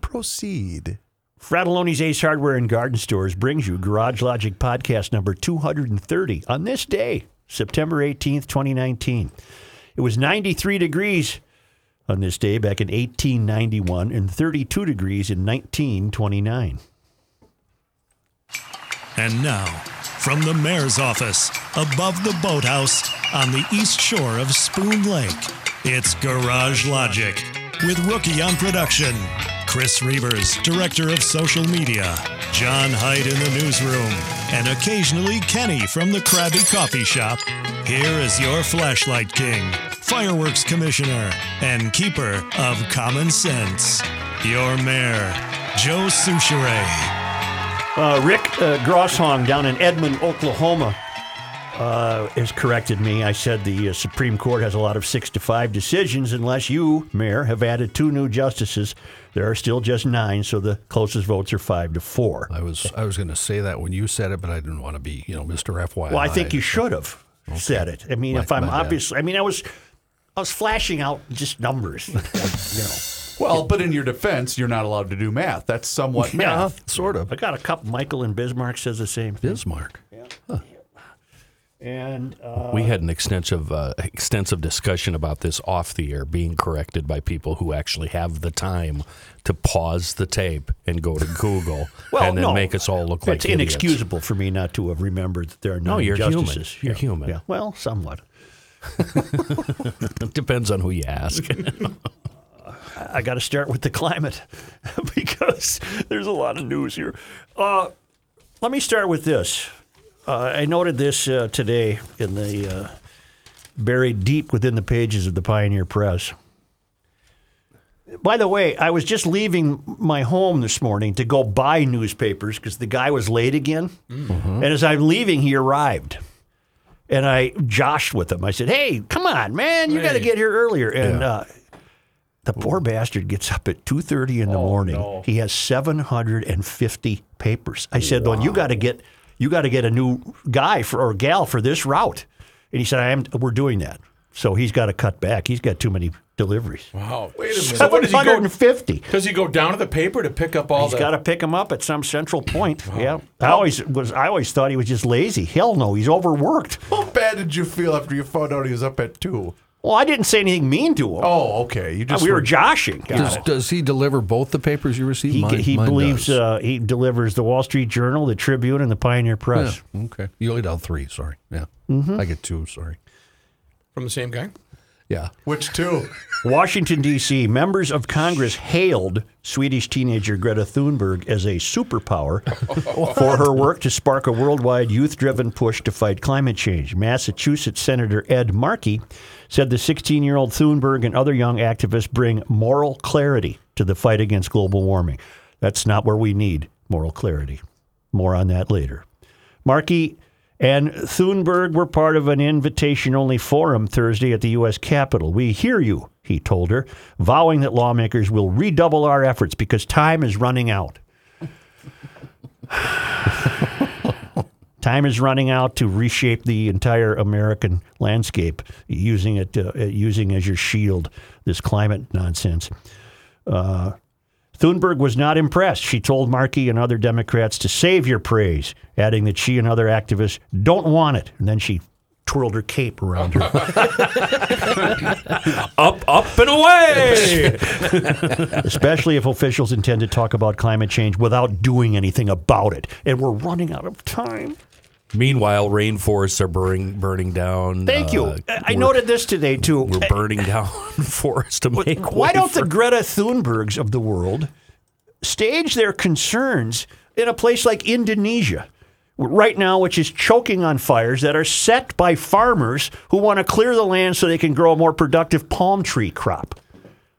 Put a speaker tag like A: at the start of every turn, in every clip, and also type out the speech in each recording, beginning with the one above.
A: Proceed.
B: Fratallone's Ace Hardware and Garden Stores brings you Garage Logic podcast number 230 on this day, September 18th, 2019. It was 93 degrees on this day back in 1891 and 32 degrees in 1929.
C: And now, from the mayor's office, above the boathouse, on the east shore of Spoon Lake, it's Garage Logic with Rookie on production, Chris Reavers, director of social media, John Hyde in the newsroom, and occasionally Kenny from the Krabby Coffee Shop. Here is your flashlight king, fireworks commissioner, and keeper of common sense, your mayor, Joe Soucheray.
B: Uh, Rick uh, Grosshong down in Edmond, Oklahoma, uh, has corrected me. I said the uh, Supreme Court has a lot of six to five decisions. Unless you, Mayor, have added two new justices, there are still just nine. So the closest votes are five to four.
D: I was I was going to say that when you said it, but I didn't want to be you know Mr. FYI.
B: Well, I think you should have said it. I mean,
D: My-
B: if I'm
D: obviously, bad.
B: I mean, I was, I was flashing out just numbers. you know,
A: Well, but in your defense, you're not allowed to do math. That's somewhat
B: Yeah.
A: math.
D: sort of
B: I got a couple. Michael and Bismarck says the same thing.
D: Bismarck.
B: And uh,
E: We had an extensive uh, extensive discussion about this off the air, being corrected by people who actually have the time to pause the tape and go to Google
B: well,
E: and then
B: no,
E: make us all look like
B: it's
E: idiots.
B: inexcusable for me not to have remembered that there are
E: No,
B: nine
E: you're human.
B: justices.
E: You're
B: Yeah.
E: human.
B: Yeah. Well, somewhat.
E: It depends on who you ask.
B: I got to start with the climate because there's a lot of news here. Uh, let me start with this. Uh, I noted this uh, today in the uh, buried deep within the pages of the Pioneer Press. By the way, I was just leaving my home this morning to go buy newspapers because the guy was late again. And as I'm leaving, he arrived. And I joshed with him. I said, "Hey, come on, man! You got to get here earlier." And uh, the poor bastard gets up at two thirty in the morning. He has seven hundred and fifty papers. I said, "Well, you got to get you got to get a new guy for or gal for this route." And he said, "I am. We're doing that." So he's got to cut back. He's got too many deliveries.
F: Wow. Wait a minute. So what does he go?
B: and fifty.
F: Does he go down to the paper to pick up all
B: He's
F: the?
B: got to pick him up at some central point. Yeah, I always was. I always thought he was just lazy. Hell no, he's overworked.
A: How bad did you feel after you found out he was up at two?
B: Well, I didn't say anything mean to him.
A: Oh, okay. You just
B: we were joshing.
D: Does, does he deliver both the papers you receive?
B: He,
D: Mine-
B: he
D: mine
B: believes
D: does.
B: uh, he delivers the Wall Street Journal, the Tribune, and the Pioneer Press.
D: Yeah, okay. You only down three. Sorry. Yeah.
B: Mm-hmm.
D: I get two. Sorry.
F: from the same guy.
D: Yeah.
A: which two?
B: Washington, D.C., members of Congress hailed Swedish teenager Greta Thunberg as a superpower for her work to spark a worldwide youth driven push to fight climate change. Massachusetts Senator Ed Markey said the 16 year old Thunberg and other young activists bring moral clarity to the fight against global warming. That's not where we need moral clarity. More on that later. Markey and Thunberg were part of an invitation only forum Thursday at the U.S. Capitol. We hear you, he told her, vowing that lawmakers will redouble our efforts because time is running out. time is running out to reshape the entire American landscape, using it, uh, using as your shield this climate nonsense. Thunberg was not impressed. She told Markey and other Democrats to save your praise, adding that she and other activists don't want it. And then she twirled her cape around her.
E: up, up and away.
B: especially if officials intend to talk about climate change without doing anything about it. And we're running out of time.
E: Meanwhile, rainforests are burning burning down.
B: Thank you.
E: Uh,
B: I I noted this today, too.
E: We're burning down forests to make
B: Why
E: way
B: don't
E: for-
B: the Greta Thunbergs of the world stage their concerns in a place like Indonesia? Right now, which is choking on fires that are set by farmers who want to clear the land so they can grow a more productive palm tree crop.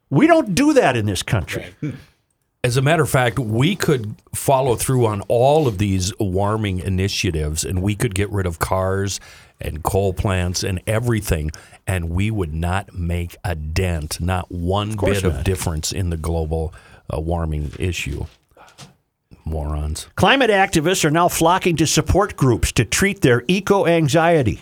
B: We don't do that in this country.
E: As a matter of fact, we could follow through on all of these warming initiatives and we could get rid of cars and coal plants and everything, and we would not make a dent, not one
B: course
E: bit of difference in the global uh, warming issue. Morons.
B: Climate activists are now flocking to support groups to treat their eco anxiety.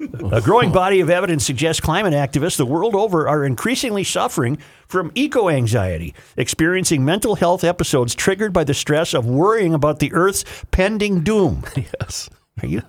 B: A growing body of evidence suggests climate activists the world over are increasingly suffering from eco anxiety, experiencing mental health episodes triggered by the stress of worrying about the Earth's pending doom.
E: Yes.
B: Are you?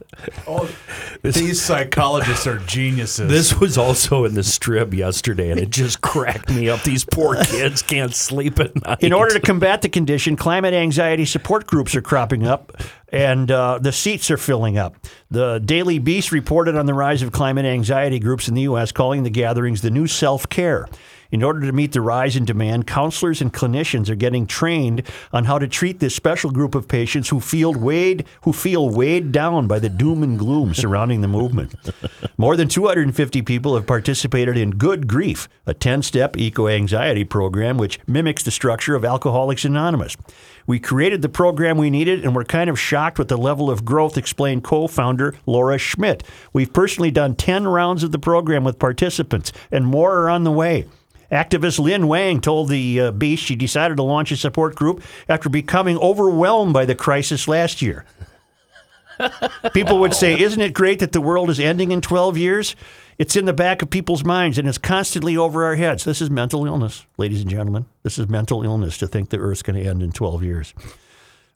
A: These psychologists are geniuses.
E: This was also in the strip yesterday, and it just cracked me up. These poor kids can't sleep at night.
B: In order to combat the condition, climate anxiety support groups are cropping up and uh, the seats are filling up. The Daily Beast reported on the rise of climate anxiety groups in the U.S., calling the gatherings the new self care. In order to meet the rise in demand, counselors and clinicians are getting trained on how to treat this special group of patients who feel weighed, who feel weighed down by the doom and gloom surrounding the movement. More than 250 people have participated in Good Grief, a 10-step eco-anxiety program which mimics the structure of Alcoholics Anonymous. We created the program we needed, and we're kind of shocked with the level of growth, explained co founder Laura Schmidt. We've personally done 10 rounds of the program with participants, and more are on the way. Activist Lin Wang told the uh, Beast she decided to launch a support group after becoming overwhelmed by the crisis last year. People would say, Isn't it great that the world is ending in 12 years? It's in the back of people's minds and it's constantly over our heads. This is mental illness, ladies and gentlemen. This is mental illness to think the Earth's going to end in 12 years.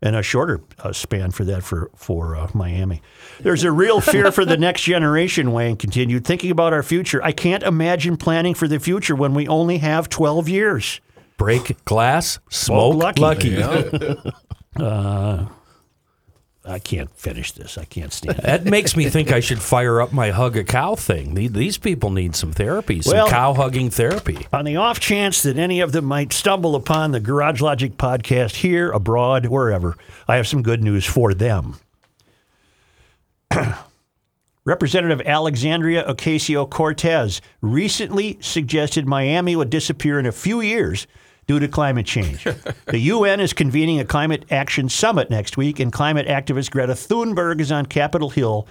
B: And a shorter uh, span for that for, for uh, Miami. There's a real fear for the next generation, Wayne continued. Thinking about our future, I can't imagine planning for the future when we only have 12 years.
E: break glass, smoke
B: lucky.
E: lucky.
B: I can't finish this. I can't stand it.
E: That makes me think I should fire up my hug a cow thing. These people need some therapy, some
B: Well-
E: cow hugging therapy.
B: On the off chance that any of them might stumble upon the Garage Logic podcast here, abroad, wherever, I have some good news for them. Representative Alexandria Ocasio Cortez recently suggested Miami would disappear in a few years due to climate change. the UN is convening a climate action summit next week, and climate activist Greta Thunberg is on Capitol Hill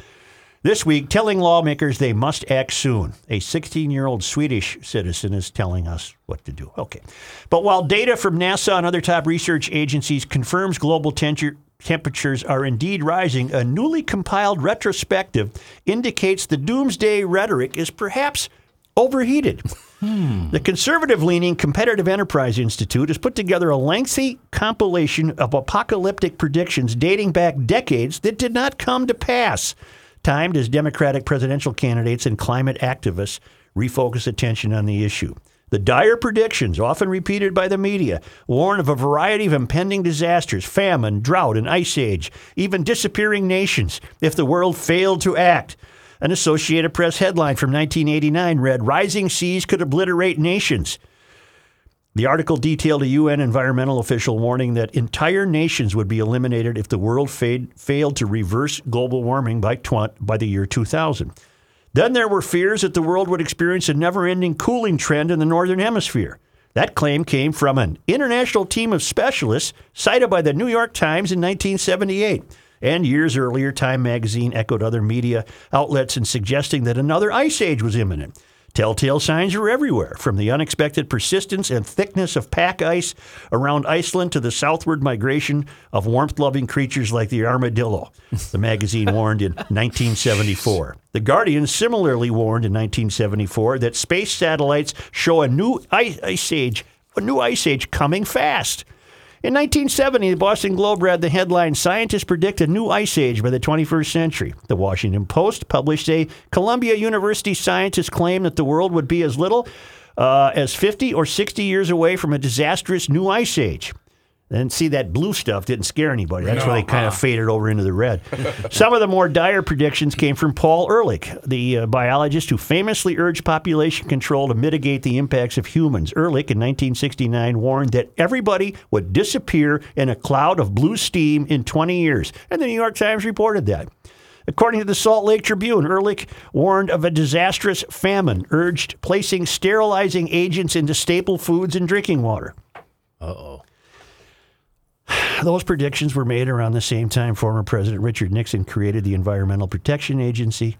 B: this week telling lawmakers they must act soon. A 16 year old Swedish citizen is telling us what to do. Okay. But while data from NASA and other top research agencies confirms global temperature. Temperatures are indeed rising. A newly compiled retrospective indicates the doomsday rhetoric is perhaps overheated. Hmm. The conservative leaning Competitive Enterprise Institute has put together a lengthy compilation of apocalyptic predictions dating back decades that did not come to pass, timed as Democratic presidential candidates and climate activists refocus attention on the issue. The dire predictions, often repeated by the media, warn of a variety of impending disasters famine, drought, and ice age, even disappearing nations if the world failed to act. An Associated Press headline from 1989 read Rising seas could obliterate nations. The article detailed a UN environmental official warning that entire nations would be eliminated if the world failed, failed to reverse global warming by, tw- by the year 2000. Then there were fears that the world would experience a never ending cooling trend in the Northern Hemisphere. That claim came from an international team of specialists cited by the New York Times in 1978. And years earlier, Time magazine echoed other media outlets in suggesting that another ice age was imminent. Telltale signs are everywhere, from the unexpected persistence and thickness of pack ice around Iceland to the southward migration of warmth loving creatures like the armadillo, the magazine warned in 1974. The Guardian similarly warned in 1974 that space satellites show a new ice, ice age, a new ice age coming fast. In 1970, the Boston Globe read the headline Scientists predict a new ice age by the 21st century. The Washington Post published a Columbia University scientist claim that the world would be as little uh, as 50 or 60 years away from a disastrous new ice age. And see, that blue stuff didn't scare anybody. That's why they kind of faded over into the red. Some of the more dire predictions came from Paul Ehrlich, the uh, biologist who famously urged population control to mitigate the impacts of humans. Ehrlich, in 1969, warned that everybody would disappear in a cloud of blue steam in 20 years. And the New York Times reported that. According to the Salt Lake Tribune, Ehrlich warned of a disastrous famine, urged placing sterilizing agents into staple foods and drinking water. Those predictions were made around the same time former President Richard Nixon created the Environmental Protection Agency.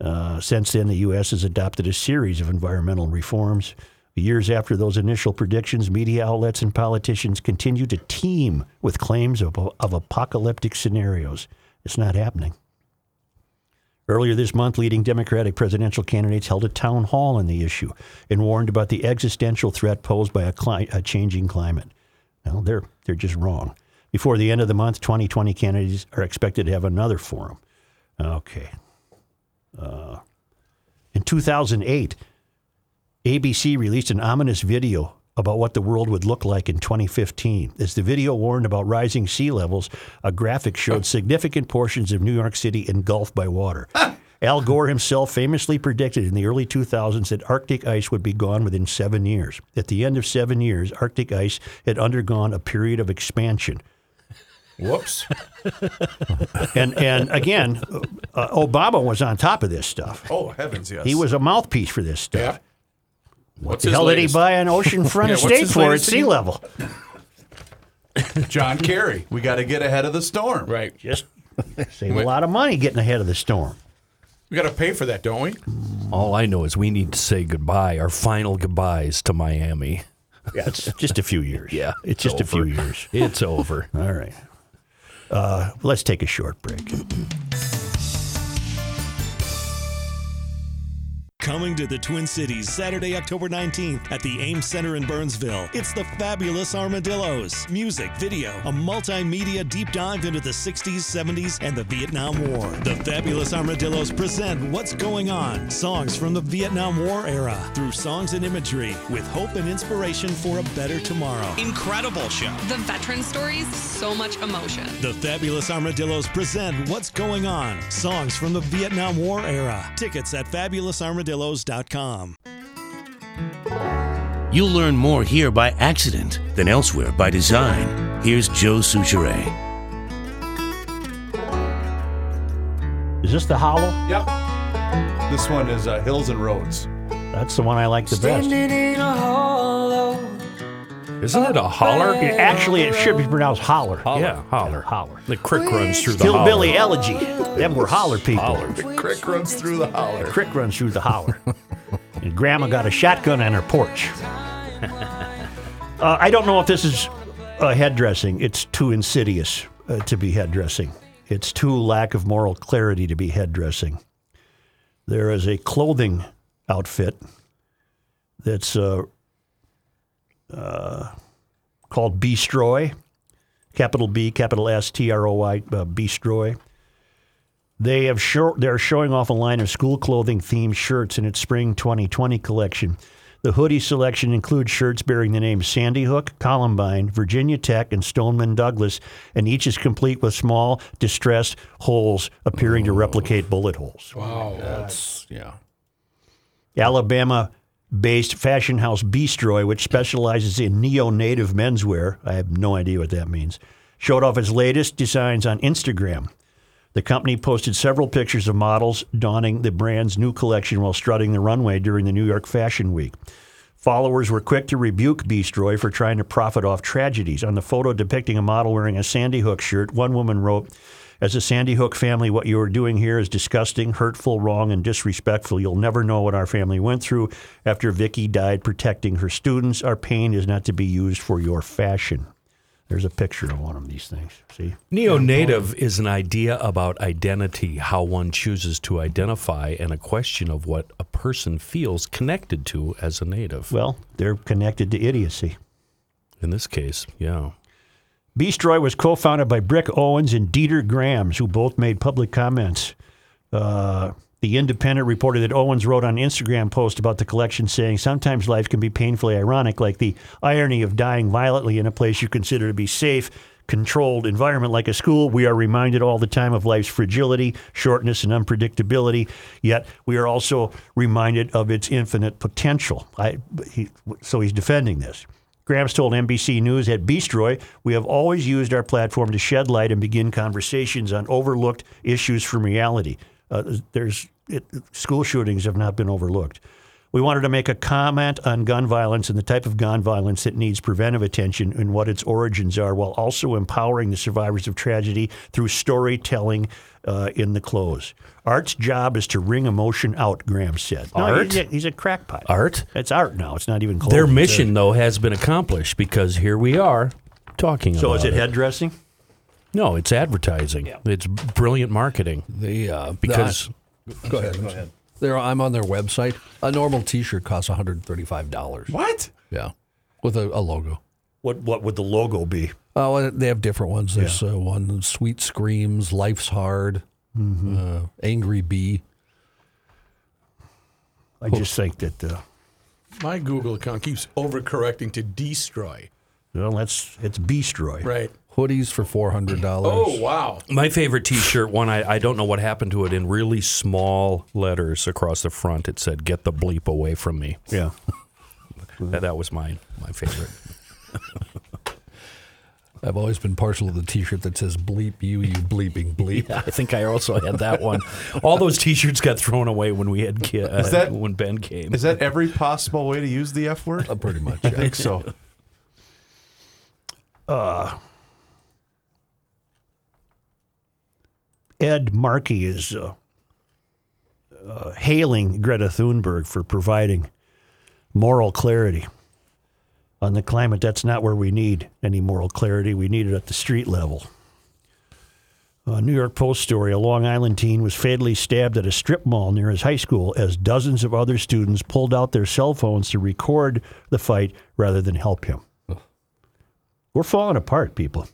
B: Uh, since then, the U.S. has adopted a series of environmental reforms. Years after those initial predictions, media outlets and politicians continue to teem with claims of, of apocalyptic scenarios. It's not happening. Earlier this month, leading Democratic presidential candidates held a town hall on the issue and warned about the existential threat posed by a, cli- a changing climate. Well, they're, they're just wrong. Before the end of the month, 2020 candidates are expected to have another forum. Okay. Uh, in 2008, ABC released an ominous video about what the world would look like in 2015. As the video warned about rising sea levels, a graphic showed significant portions of New York City engulfed by water. Al Gore himself famously predicted in the early 2000s that Arctic ice would be gone within seven years. At the end of seven years, Arctic ice had undergone a period of expansion.
F: Whoops.
B: And, and again, uh, Obama was on top of this stuff.
A: Oh heavens, yes.
B: He was a mouthpiece for this stuff.
F: Yeah. What's
B: The
F: his
B: hell did he
F: latest?
B: buy an oceanfront
F: Yeah, what's
B: estate for at sea level?
A: John Kerry. We got to get ahead of the storm.
F: Right.
B: Just save a lot of money getting ahead of the storm.
F: We got to pay for that, don't we?
E: All I know is we need to say goodbye, our final goodbyes to Miami.
B: Yeah, it's just a few years.
E: Yeah,
B: it's just a few years.
E: It's over.
B: All right. Uh, let's take a short break.
C: Coming to the Twin Cities Saturday, October 19th at the Ames Center in Burnsville. It's the Fabulous Armadillos. Music, video, a multimedia deep dive into the 60s, 70s, and the Vietnam War. The Fabulous Armadillos present What's Going On? Songs from the Vietnam War era through songs and imagery with hope and inspiration for a better tomorrow.
G: Incredible show.
H: The veteran stories, so much emotion.
C: The Fabulous Armadillos present What's Going On? Songs from the Vietnam War era. Tickets at fabulousarmadillos.com.
I: You'll learn more here by accident than elsewhere by design. Here's Joe Soucheray.
B: Is this the hollow?
A: Yep. This one is uh, Hills and Roads.
B: That's the one I like the best.
E: Isn't it a holler?
B: It- actually, it should be pronounced holler.
E: Yeah, holler.
B: Holler.
E: The crick runs through the
B: Hillbilly
E: holler.
B: elegy. Them were holler people.
E: Holler.
A: The creek runs through the holler.
B: Crick runs through the holler. and Grandma got a shotgun on her porch. uh, I don't know if this is uh, head dressing. It's too insidious uh, to be head dressing. It's too lack of moral clarity to be head dressing. There is a clothing outfit that's uh, uh, called Bstroy, capital B, capital S, T R O Y, uh, Bstroy. They have show, they're showing off a line of school clothing themed shirts in its spring 2020 collection. The hoodie selection includes shirts bearing the names Sandy Hook, Columbine, Virginia Tech, and Stoneman Douglas, and each is complete with small, distressed holes appearing to replicate bullet holes.
F: Wow.
D: That's yeah.
B: Alabama based fashion house Bstroy, which specializes in neo native menswear, I have no idea what that means, showed off its latest designs on Instagram. The company posted several pictures of models donning the brand's new collection while strutting the runway during the New York Fashion Week. Followers were quick to rebuke Bstroy for trying to profit off tragedies. On the photo depicting a model wearing a Sandy Hook shirt, one woman wrote, As a Sandy Hook family, what you are doing here is disgusting, hurtful, wrong, and disrespectful. You'll never know what our family went through after Vicky died protecting her students. Our pain is not to be used for your fashion. There's a picture of one of these things. See?
E: Neo-native is an idea about identity, how one chooses to identify, and a question of what a person feels connected to as a native.
B: Well, they're connected to idiocy.
E: In this case, yeah.
B: Bstroy was co-founded by Brick Owens and Dieter Grams, who both made public comments. Uh, the Independent reported that Owens wrote on Instagram post about the collection saying, Sometimes life can be painfully ironic, like the irony of dying violently in a place you consider to be safe, controlled environment like a school. We are reminded all the time of life's fragility, shortness, and unpredictability, yet we are also reminded of its infinite potential. I, he, so he's defending this. Grams told NBC News at Bstroy, we have always used our platform to shed light and begin conversations on overlooked issues from reality. Uh, there's it, school shootings have not been overlooked. We wanted to make a comment on gun violence and the type of gun violence that needs preventive attention and what its origins are, while also empowering the survivors of tragedy through storytelling uh, in the close. Art's job is to wring emotion out, Graham said. No,
E: Art?
B: He's a, he's a crackpot.
E: Art?
B: It's art now. It's not even close.
E: Their mission, though, has been accomplished because here we are talking
B: So
E: about
B: is it head dressing?
E: No, it's advertising. It's brilliant marketing
D: The uh,
E: because
D: Go ahead. Go ahead. There, I'm on their website. A normal T-shirt costs 135 dollars.
A: What?
D: Yeah, with a, a logo.
B: What what would the logo be?
D: Oh, they have different ones. There's uh, one Sweet Screams, Life's Hard, uh, Angry Bee.
B: I just think that uh,
F: My Google account keeps overcorrecting to destroy.
B: well, that's it's Bstroy.
F: Right.
D: Hoodies for four hundred dollars.
F: Oh, wow.
E: My favorite T-shirt one. I, I don't know what happened to it. In really small letters across the front, it said "Get the bleep away from me."
B: Yeah.
E: That, that was mine. My favorite.
D: I've always been partial to the T-shirt that says "Bleep you, you bleeping bleep."
E: I think I also had that one. All those T-shirts got thrown away when we had ki- uh,
A: that-
E: when Ben came.
A: Is that every possible way to use the F word?
D: Uh, pretty much.
A: I think so.
B: Ed Markey is uh, uh, hailing Greta Thunberg for providing moral clarity on the climate. That's not where we need any moral clarity. We need it at the street level. A New York Post story a Long Island teen was fatally stabbed at a strip mall near his high school as dozens of other students pulled out their cell phones to record the fight rather than help him. We're falling apart, people.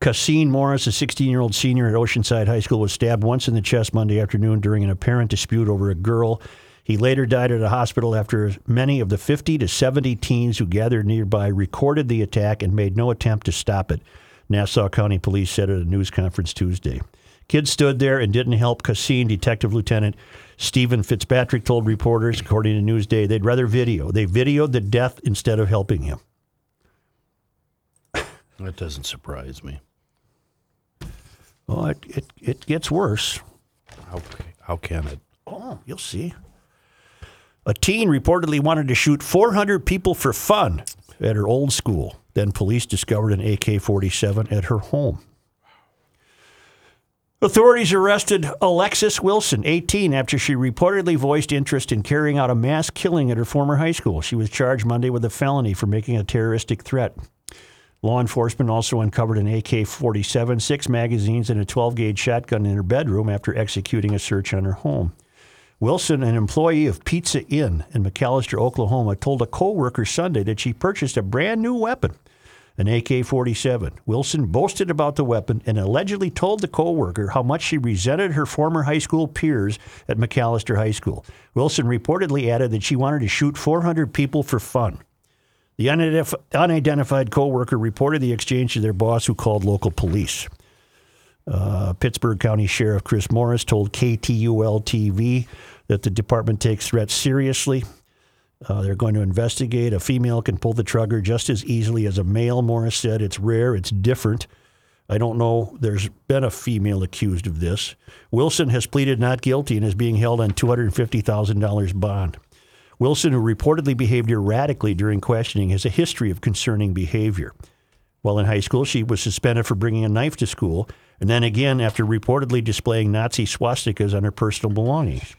B: Khaseen Morris, a 16 year old senior at Oceanside High School, was stabbed once in the chest Monday afternoon during an apparent dispute over a girl. He later died at a hospital after many of the 50 to 70 teens who gathered nearby recorded the attack and made no attempt to stop it, Nassau County Police said at a news conference Tuesday. Kids stood there and didn't help Khaseen. Detective Lieutenant Stephen Fitzpatrick told reporters, according to Newsday, they'd rather video. They videoed the death instead of helping him.
E: That doesn't surprise me.
B: Well, it, it, it gets worse.
E: How how can it?
B: Oh, you'll see. A teen reportedly wanted to shoot 400 people for fun at her old school. Then police discovered an AK 47 at her home. Authorities arrested Alexis Wilson, 18, after she reportedly voiced interest in carrying out a mass killing at her former high school. She was charged Monday with a felony for making a terroristic threat. Law enforcement also uncovered an AK 47, six magazines, and a 12 gauge shotgun in her bedroom after executing a search on her home. Wilson, an employee of Pizza Inn in McAlester, Oklahoma, told a coworker Sunday that she purchased a brand new weapon, an AK 47. Wilson boasted about the weapon and allegedly told the coworker how much she resented her former high school peers at McAlester High School. Wilson reportedly added that she wanted to shoot 400 people for fun. The unidentif- unidentified coworker reported the exchange to their boss, who called local police. Uh, Pittsburg County Sheriff Chris Morris told KTUL TV that the department takes threats seriously. Uh, they're going to investigate. A female can pull the trigger just as easily as a male, Morris said. It's rare, it's different. I don't know. There's been a female accused of this. Wilson has pleaded not guilty and is being held on $250,000 bond. Wilson, who reportedly behaved erratically during questioning, has a history of concerning behavior. While in high school, she was suspended for bringing a knife to school, and then again after reportedly displaying Nazi swastikas on her personal belongings.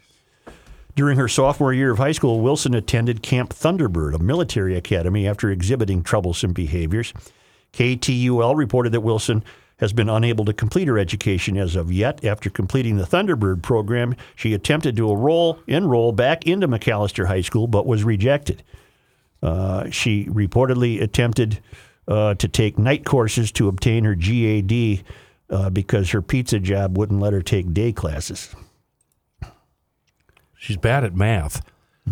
B: During her sophomore year of high school, Wilson attended Camp Thunderbird, a military academy, after exhibiting troublesome behaviors. KTUL reported that Wilson has been unable to complete her education as of yet. After completing the Thunderbird program, she attempted to enroll, enroll back into McAlester High School, but was rejected. Uh, she reportedly attempted uh, to take night courses to obtain her GED uh, because her pizza job wouldn't let her take day classes.
E: She's bad at math.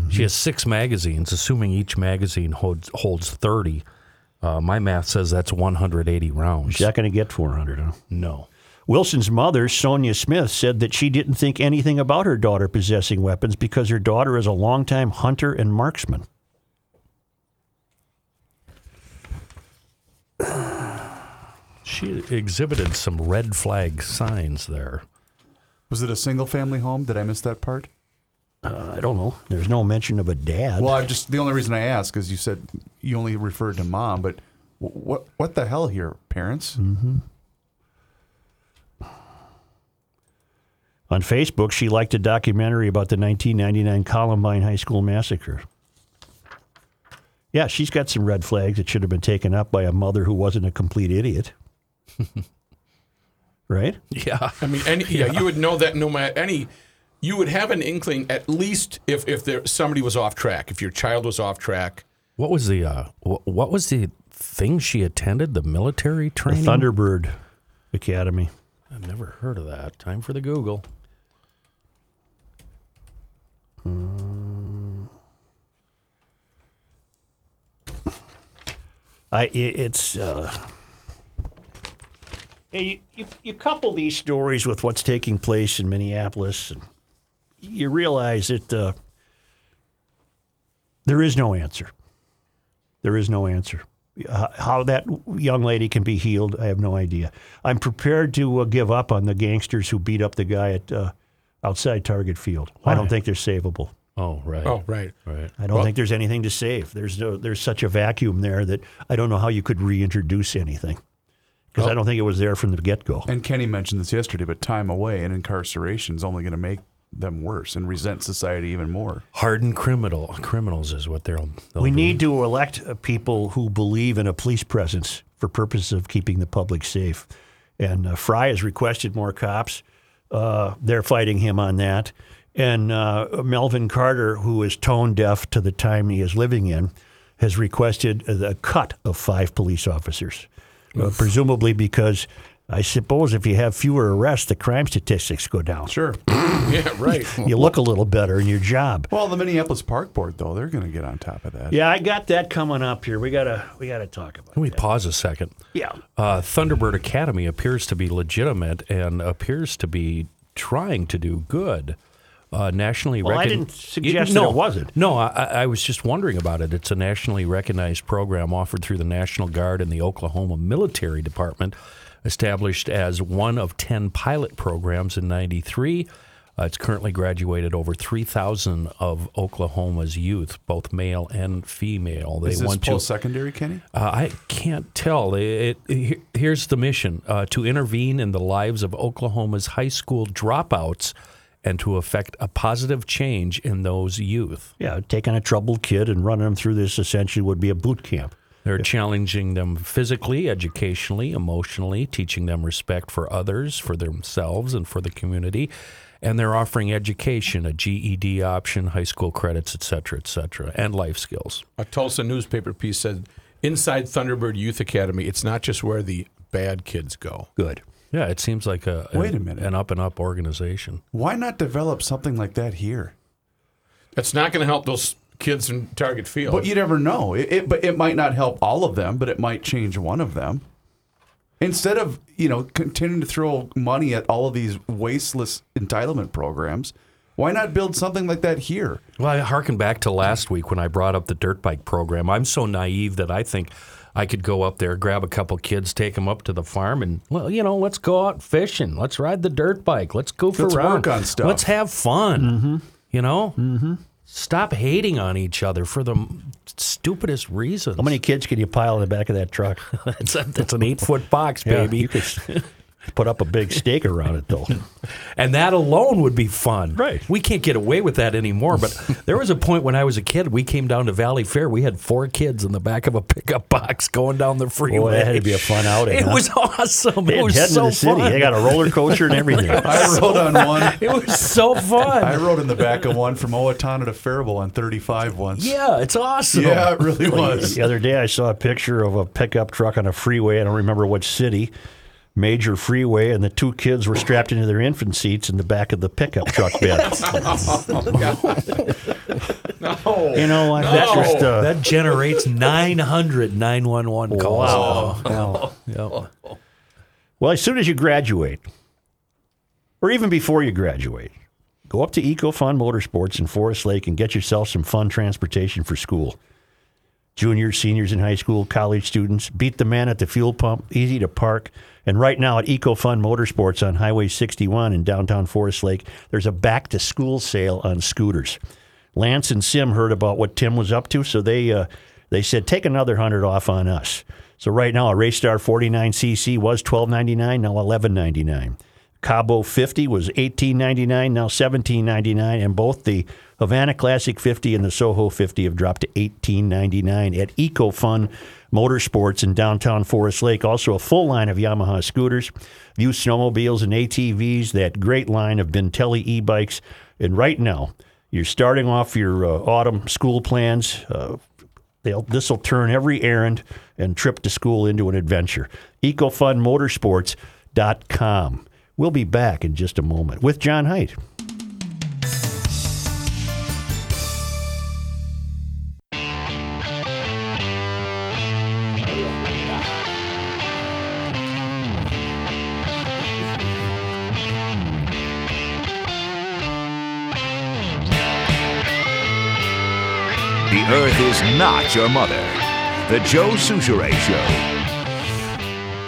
E: She has six magazines, assuming each magazine holds holds thirty. Uh, my math says that's 180 rounds.
B: She's not going to get 400, huh?
E: No.
B: Wilson's mother, Sonia Smith, said that she didn't think anything about her daughter possessing weapons because her daughter is a longtime hunter and marksman.
E: She exhibited some red flag signs there.
A: Was it a single family home? Did I miss that part?
B: Uh, I don't know. There's no mention of a dad.
A: Well, I just the only reason I ask is you said you only referred to mom, but what what the hell here, parents?
B: On Facebook, she liked a documentary about the 1999 Columbine High School massacre. Yeah, she's got some red flags that should have been taken up by a mother who wasn't a complete idiot. right?
E: Yeah.
F: I mean, any, yeah. you would know that no matter any, you would have an inkling at least if if there somebody was off track, if your child was off track.
E: What was the uh, what was the thing she attended? The military training,
B: The
E: training.
B: Thunderbird Academy.
E: I've never heard of that. Time for the Google.
B: I i- it's uh, hey, you, you you couple these stories with what's taking place in Minneapolis, and you realize that uh, there is no answer. There is no answer. Uh, How that young lady can be healed, I have no idea. I'm prepared to uh, give up on the gangsters who beat up the guy at uh, outside Target Field. I don't think they're savable.
E: Oh right.
F: Oh, right.
E: Right.
B: I don't think there's anything to save. There's no, there's such a vacuum there that I don't know how you could reintroduce anything because I don't think it was there from the get go.
A: And Kenny mentioned this yesterday, but time away and incarceration is only going to make them worse and resent society even more.
E: Hardened criminal criminals is what they'll. they'll
B: We
E: do.
B: need to elect uh, people who believe in a police presence for purposes of keeping the public safe. And uh, Frey has requested more cops. Uh, they're fighting him on that. And uh, Melvin Carter, who is tone deaf to the time he is living in, has requested a cut of five police officers, uh, presumably because I suppose if you have fewer arrests, the crime statistics go down.
A: Sure.
F: Yeah, right.
B: You look a little better in your job.
A: well, the Minneapolis Park Board, though, they're going to get on top of that.
B: Yeah, I got that coming up here. We gotta we gotta talk about.
E: Can we
B: that.
E: pause a second?
B: Yeah.
E: Uh, Thunderbird Academy appears to be legitimate and appears to be trying to do good. Uh, nationally
B: Well, I didn't
E: Y-
B: suggest
E: no,
B: that it wasn't.
E: No, I, I I was just wondering about it. It's a nationally recognized program offered through the National Guard and the Oklahoma Military Department, established as one of 10 pilot programs in 93. Uh, it's currently graduated over 3,000 of Oklahoma's youth, both male and female. They
A: Is this
E: want to
A: post secondary, Kenny?
E: uh, I can't tell. It, it, he- here's the mission uh, to intervene in the lives of Oklahoma's high school dropouts and to effect a positive change in those youth.
B: Yeah, taking a troubled kid and running them through this essentially would be a boot camp.
E: They're challenging them physically, educationally, emotionally, teaching them respect for others, for themselves, and for the community. And they're offering education, a GED option, high school credits, et cetera, et cetera, and life skills.
F: A Tulsa newspaper piece said, "Inside Thunderbird Youth Academy, it's not just where the bad kids go."
B: Good.
E: Yeah, it seems like a,
A: Wait a minute.
E: an up and up organization.
A: Why not develop something like that here?
F: That's not going to help those kids in Target Field.
A: But you never know. It, it, but it might not help all of them, but it might change one of them. Instead of you know continuing to throw money at all of these wasteless entitlement programs, why not build something like that here?
E: Well, I harken back to last week when I brought up the dirt bike program. I'm so naive that I think I could go up there, grab a couple kids, take them up to the farm, and well, you know, let's go out fishing. Let's ride the dirt bike. Let's goof
A: Let's
E: around.
A: work on stuff.
E: Let's have fun. You know, mm-hmm. Stop hating on each other for the stupidest reasons.
B: How many kids can you pile in the back of that truck?
E: that's, a, it's an eight foot box,
B: Yeah,
E: baby.
B: s- put up a big stake around it, though.
E: And that alone would be fun.
B: Right.
E: We can't get away with that anymore. But there was a point when I was a kid, we came down to Valleyfair. We had four kids in the back of a pickup box going down the freeway.
B: Boy, that had to be a fun outing.
E: It
B: huh?
E: was awesome.
B: They
E: It was
B: heading
E: so
B: to the city.
E: fun.
B: They got a roller coaster and everything.
A: I rode on one.
E: it was so fun.
A: I rode in the back of one from Owatonna to Faribault on 35 once.
E: yeah, it's awesome.
A: Yeah, it really was.
B: The other day, I saw a picture of a pickup truck on a freeway. I don't remember which city, major freeway, and the two kids were strapped into their infant seats in the back of the pickup truck bed.
F: no,
B: you know, what? that's
F: No.
B: just uh,
E: That generates 900 911 calls.
B: wow. Wow.
E: Yeah.
B: Well, as soon as you graduate, or even before you graduate, go up to EcoFun Motorsports in Forest Lake and get yourself some fun transportation for school. Juniors, seniors in high school, college students, beat the man at the fuel pump, easy to park. And right now at EcoFun Motorsports on Highway 61 in downtown Forest Lake, there's a back to school sale on scooters. Lance and Sim heard about what Tim was up to, so they uh, they said take another hundred off on us. So right now a Raystar 49cc was 12.99, now 11.99. Cabo 50 was 18.99, now 17.99, and both the Havana Classic 50 and the Soho 50 have dropped to 18.99 at EcoFun Motorsports in downtown Forest Lake. Also, a full line of Yamaha scooters, used snowmobiles, and ATVs. That great line of Bentelli e-bikes, and right now you're starting off your uh, autumn school plans. Uh, this will turn every errand and trip to school into an adventure. EcoFunMotorsports.com. We'll be back in just a moment with John Height.
G: The Earth is not your mother. The Joe Soucheray Show.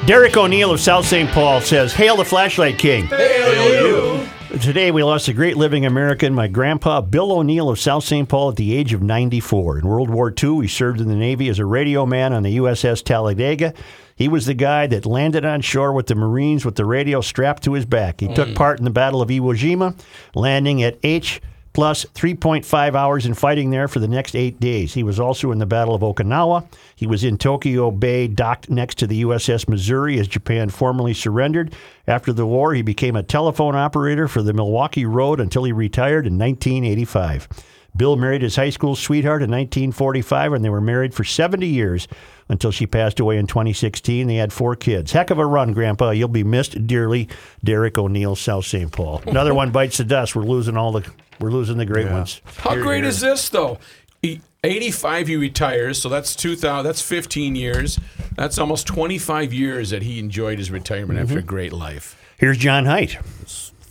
B: Derek O'Neill of South St. Paul says, Hail the Flashlight King.
F: Hail you.
B: Today we lost a great living American, my grandpa, Bill O'Neill of South St. Paul, at the age of 94. In World War II, he served in the Navy as a radio man on the USS Talladega. He was the guy that landed on shore with the Marines with the radio strapped to his back. He took mm. part in the Battle of Iwo Jima, landing at H plus 3.5 hours in fighting there for the next eight days. He was also in the Battle of Okinawa. He was in Tokyo Bay, docked next to the USS Missouri as Japan formally surrendered. After the war, he became a telephone operator for the Milwaukee Road until he retired in 1985. Bill married his high school sweetheart in 1945, and they were married for 70 years until she passed away in 2016. They had four kids. Heck of a run, Grandpa. You'll be missed dearly. Derek O'Neill, South St. Paul. Another one bites the dust. We're losing all the we're losing the great ones.
F: How great is this though? He, 85 he retires, so that's 2000 that's 15 years. That's almost 25 years that he enjoyed his retirement after a mm-hmm. great life.
B: Here's John Height.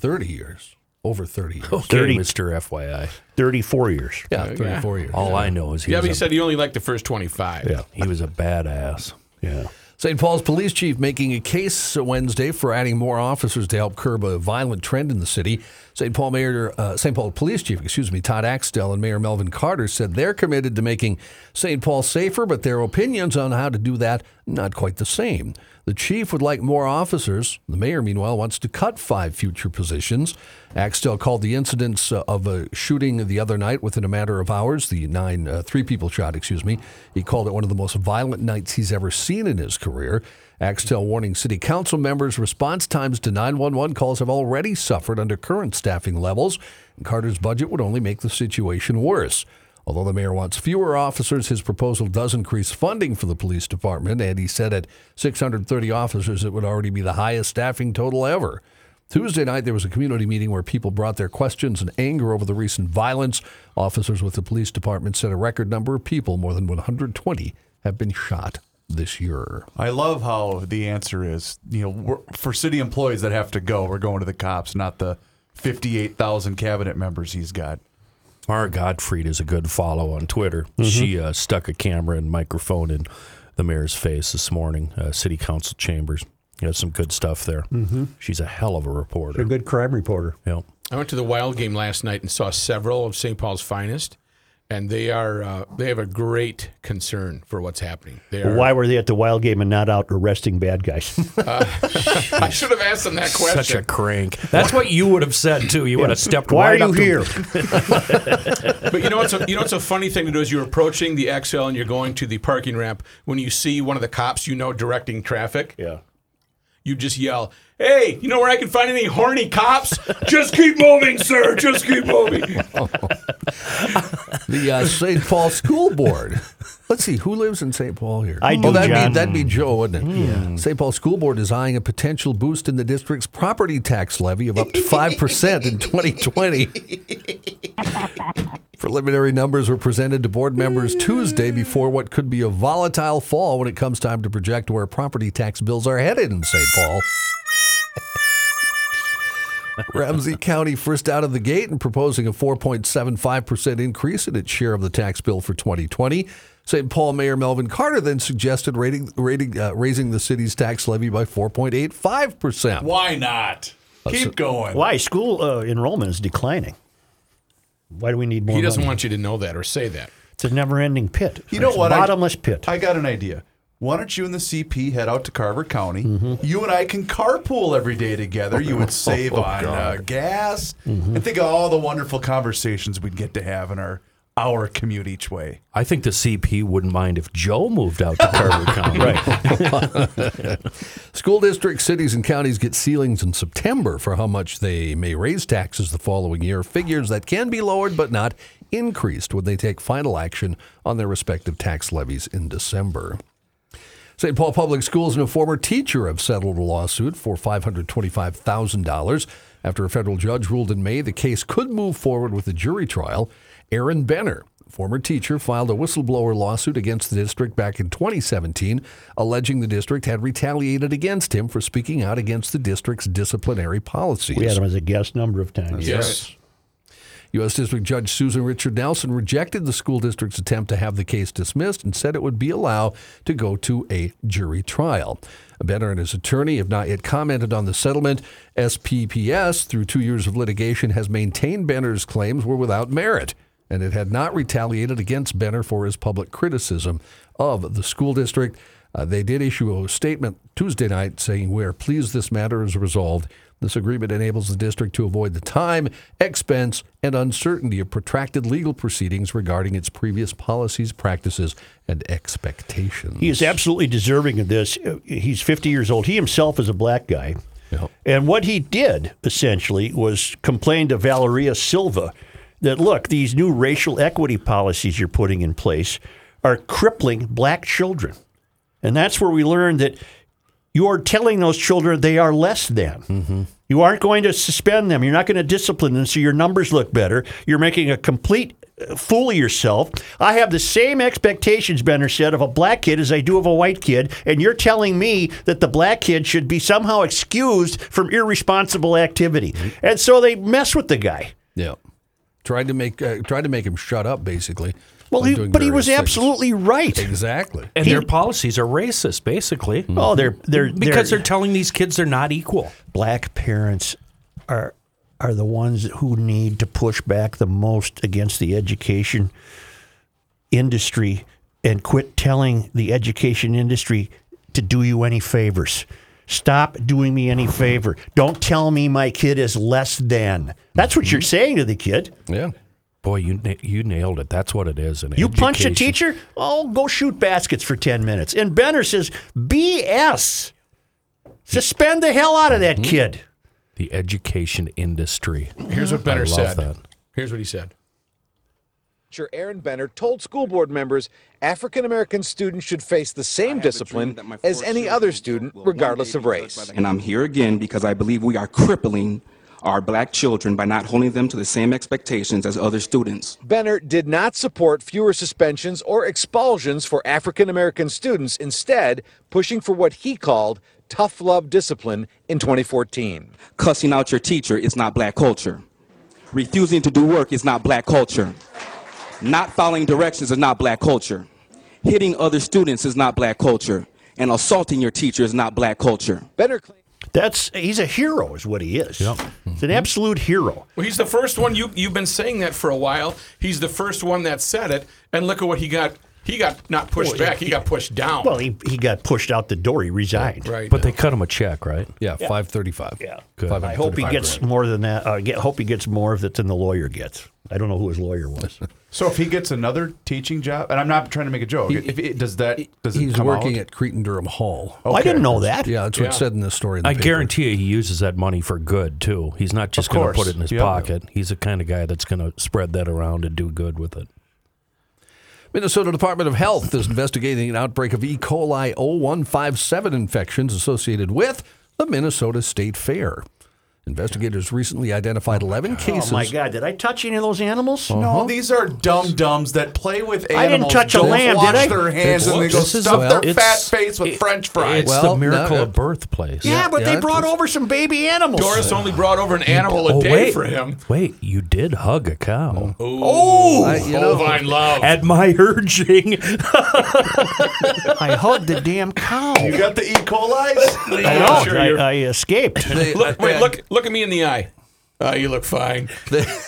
D: 30 years. Over 30 years.
E: Okay,
B: 30.
E: Mr. FYI.
B: 34 years.
D: Yeah, 34 years.
E: All I know is he,
F: Yeah, but he
E: was, a,
F: said he only liked the first 25.
B: Yeah.
E: he was a badass.
B: Yeah.
D: St. Paul's police chief making a case Wednesday for adding more officers to help curb a violent trend in the city. St. Paul Mayor, uh, St. Paul Police Chief, excuse me, Todd Axtell and Mayor Melvin Carter said they're committed to making St. Paul safer, but their opinions on how to do that not quite the same. The chief would like more officers. The mayor, meanwhile, wants to cut five future positions. Axtell called the incidents uh, of a shooting the other night within a matter of hours. The nine, uh, three people shot, excuse me. He called it one of the most violent nights he's ever seen in his career. Axtell warning city council members response times to 911 calls have already suffered under current staffing levels, and Carter's budget would only make the situation worse. Although the mayor wants fewer officers, his proposal does increase funding for the police department, and he said at 630 officers it would already be the highest staffing total ever. Tuesday night, there was a community meeting where people brought their questions and anger over the recent violence. Officers with the police department said a record number of people, more than 120, have been shot this year.
A: I love how the answer is, you know, we're, for city employees that have to go, we're going to the cops, not the 58,000 cabinet members he's got.
E: Mara Gottfried is a good follow on Twitter. She uh, stuck a camera and microphone in the mayor's face this morning, uh, city council chambers. You know, some good stuff there. Mm-hmm. She's a hell of a reporter.
B: A good crime reporter.
E: Yeah.
F: I went to the Wild game last night and saw several of St. Paul's finest, and they are uh, they have a great concern for what's happening. They are,
B: Why were they at the wild game and not out arresting bad guys?
F: I should have asked them that question.
E: Such a crank. That's what you would have said too. You would have stepped
B: Why
E: right
B: are you
E: up to
B: here?
F: But you know what's a, you know what's a funny thing to do is you're approaching the Xcel and you're going to the parking ramp. When you see one of the cops you know directing traffic,
B: yeah.
F: You just yell, "Hey, you know where I can find any horny cops? just keep moving, sir. Just keep moving."
D: The uh, St. Paul School Board. Let's see, who lives in St. Paul here?
B: I do,
D: Oh, that'd
B: John.
D: be, that'd be Joe, wouldn't it? Yeah. St. Paul School Board is eyeing a potential boost in the district's property tax levy of up to 5% in 2020. Preliminary numbers were presented to board members Tuesday before what could be a volatile fall when it comes time to project where property tax bills are headed in St. Paul. Ramsey County first out of the gate and proposing a 4.75% increase in its share of the tax bill for 2020. St. Paul Mayor Melvin Carter then suggested rating, rating, uh, raising the city's tax levy by 4.85%.
A: Why not? Keep going.
B: Why? School uh, enrollment is declining. Why do we need more
F: He doesn't
B: money?
F: want you to know that or say that.
B: It's a never-ending pit.
A: You know
B: It's a
A: what? I-
B: Bottomless pit.
A: I got an idea. Why don't you and the CP head out to Carver County?
B: Mm-hmm.
A: You and I can carpool every day together. You would save
B: Oh,
A: on uh, gas.
B: Mm-hmm.
A: And think of all the wonderful conversations we'd get to have in our hour commute each way.
E: I think the CP wouldn't mind if Joe moved out to Carver County. right.
D: School districts, cities, and counties get ceilings in September for how much they may raise taxes the following year. Figures that can be lowered but not increased when they take final action on their respective tax levies in December. St. Paul Public Schools and a former teacher have settled a lawsuit for $525,000 after a federal judge ruled in May the case could move forward with a jury trial. Aaron Benner, former teacher, filed a whistleblower lawsuit against the district back in 2017, alleging the district had retaliated against him for speaking out against the district's disciplinary policies.
B: We had him as a guest number of times.
F: Yes.
D: U.S. District Judge Susan Richard Nelson rejected the school district's attempt to have the case dismissed and said it would be allowed to go to a jury trial. Benner and his attorney have not yet commented on the settlement. SPPS, through two years of litigation, has maintained Benner's claims were without merit, and it had not retaliated against Benner for his public criticism of the school district. Uh, they did issue a statement Tuesday night saying, We are pleased this matter is resolved. This agreement enables the district to avoid the time, expense, and uncertainty of protracted legal proceedings regarding its previous policies, practices, and expectations.
B: He is absolutely deserving of this. He's 50 years old. He himself is a black guy.
D: Yep.
B: And what he did essentially was complain to Valeria Silva that look, these new racial equity policies you're putting in place are crippling black children. And that's where we learned that you're telling those children they are less than. You aren't going to suspend them. You're not going to discipline them so your numbers look better. You're making a complete uh, fool of yourself. I have the same expectations, Benner said, of a black kid as I do of a white kid, and you're telling me that the black kid should be somehow excused from irresponsible activity. And so they mess with the guy.
D: Yeah. Tried to make uh, tried to make him shut up, basically.
B: Well, he, but he was
D: things.
B: absolutely right.
D: exactly.
E: And their policies are racist, basically.
B: Oh, they're they're
E: Because
B: they're,
E: they're telling these kids they're not equal.
B: black parents are are the ones who need to push back the most against the education industry and quit telling the education industry to do you any favors. Stop doing me any favor. Don't tell me my kid is less than. That's what you're saying to the kid.
D: Yeah.
E: Boy, you you nailed it. That's what it is. In
B: You punch a teacher? Oh, go shoot baskets for 10 minutes. And Benner says, BS. Suspend the hell out of that mm-hmm. kid.
E: The education industry.
F: Here's what Benner
E: I love
F: said.
E: that.
F: Here's what he said.
J: Teacher Aaron Benner told school board members African American students should face the same discipline as any other student, regardless of race.
K: And I'm here again because I believe we are crippling our black children by not holding them to the same expectations as other students.
J: Benner did not support fewer suspensions or expulsions for African American students, instead, pushing for what he called tough love discipline in 2014.
K: Cussing out your teacher is not black culture. Refusing to do work is not black culture. Not following directions is not black culture. Hitting other students is not black culture. And assaulting your teacher is not black culture.
J: Benner claimed.
B: That's he's a hero, is what he is. He's an absolute hero.
F: Well, he's the first one. You you've been saying that for a while. He's the first one that said it, and look at what he got. He got not pushed back. He got pushed down.
B: Well, he, he got pushed out the door. He resigned.
F: right.
E: But they cut him a check, right?
D: Yeah, 535.
B: Yeah.
E: Good.
B: I hope he gets more than that. I get, hope he gets more of it than the lawyer gets. I don't know who his lawyer was.
A: So if he gets another teaching job, and I'm not trying to make a joke, if it, does that does it
D: He's
A: come
D: working
A: out?
D: at Cretin Derham Hall.
B: Oh, I didn't know that.
D: Yeah, that's what it said in the story. In the
E: I
D: paper.
E: guarantee you he uses that money for good too. He's not just going to put it in his
A: Yeah.
E: pocket. He's the kind of guy that's going to spread that around and do good with it.
D: Minnesota Department of Health is investigating an outbreak of E. coli 0157 infections associated with the Minnesota State Fair. Investigators recently identified 11 cases.
B: Oh my oh God! Did I touch any of those animals? Uh-huh.
A: No, these are dumb dumbs that play with animals.
B: I didn't touch a lamb,
A: wash
B: did I?
A: their hands and they go stuff
E: well,
A: their fat face with
E: it-
A: French fries.
E: It's
D: Well,
E: the miracle
D: no,
E: of birthplace.
B: Yeah, but
D: Yeah,
B: they brought over some baby animals.
F: Doris only brought over an animal a
E: Oh,
F: day
E: wait,
F: for him.
E: Wait, you did hug a cow
F: Oh, oh!
D: I- you know-
F: bovine love.
E: at my urging.
B: I hugged the damn cow.
A: you got the E. coli's?
B: I know.
F: Sure,
B: I, I escaped.
D: They-
F: Look, wait, look, look at me in the eye. Oh, you look fine.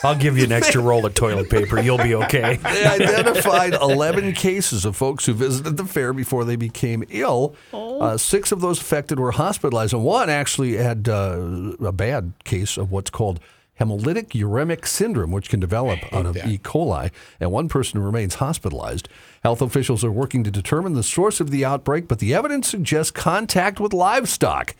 E: I'll give you an extra roll of toilet paper. You'll be okay.
D: They identified 11 cases of folks who visited the fair before they became ill. Uh, six of those affected were hospitalized, and one actually had uh, a bad case of what's called hemolytic uremic syndrome, which can develop out of E. coli, and one person remains hospitalized. Health officials are working to determine the source of the outbreak, but the evidence suggests contact with livestock,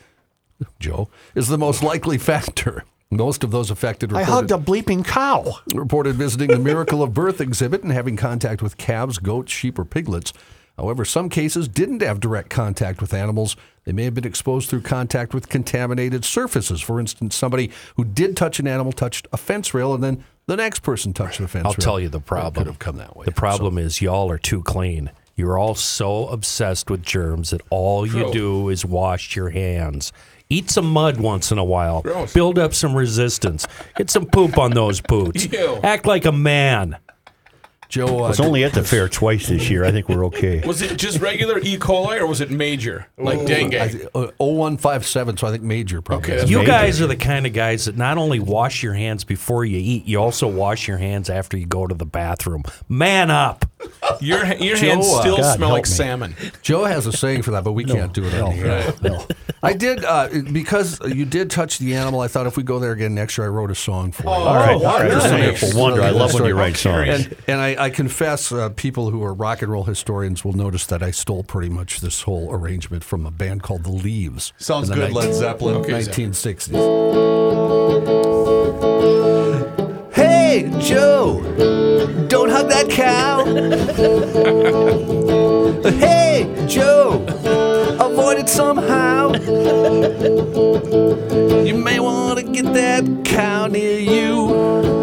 D: Joe, is the most likely factor. Most of those affected
B: I
D: reported
B: hugged a bleeping cow.
D: reported visiting the Miracle of Birth exhibit and having contact with calves, goats, sheep, or piglets. However, some cases didn't have direct contact with animals. They may have been exposed through contact with contaminated surfaces. For instance, somebody who did touch an animal touched a fence rail, and then the next person touched the fence rail.
E: I'll
D: rail.
E: tell you the
D: It
E: problem.
D: could have come that way.
E: The problem is y'all are too clean. You're all so obsessed with germs that all you do is wash your hands. Eat some mud once in a while.
F: Gross.
E: Build up some resistance. Get some poop on those boots.
F: Ew.
E: Act like a man.
D: Joe, uh,
B: I was only at the fair twice this year. I think we're okay.
F: Was it just regular E. coli or was it major, like dengue?
D: I uh, 0157, so I think major probably.
F: Okay,
E: You
F: major.
E: guys are the kind of guys that not only wash your hands before you eat, you also wash your hands after you go to the bathroom. Man up.
F: Your your
D: Joe,
F: hands
D: uh,
F: still
B: God
F: smell
B: help
F: like
B: me.
F: salmon.
D: Joe has a saying for that, but we can't do it on the air. I did uh, because you did touch the animal. I thought if we go there again next year, I wrote a song for you.
B: All right, all right.
F: nice.
B: Wonderful wonder. I love when you write songs.
D: And, and I, I confess, uh, people who are rock and roll historians will notice that I stole pretty much this whole arrangement from a band called The Leaves.
A: Sounds
D: in the
A: good, Led Zeppelin.
F: Okay,
D: 1960s. Hey, Joe, don't hug that cow. hey, Joe, avoid it somehow. You may want to get that cow near you, but it's full.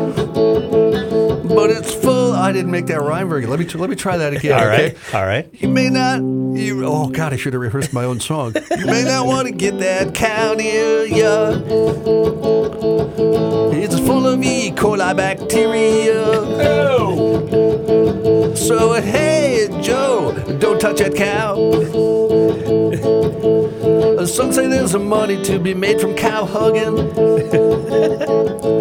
D: I didn't make that rhyme very good. Let me let me try that again.
B: All right,
D: okay?
B: all right.
D: You may not. You, oh God, I should have rehearsed my own song. You may not want to get that cow near ya. It's full of E. coli bacteria. So hey, Joe, don't touch that cow. Some say there's some money to be made from cow hugging.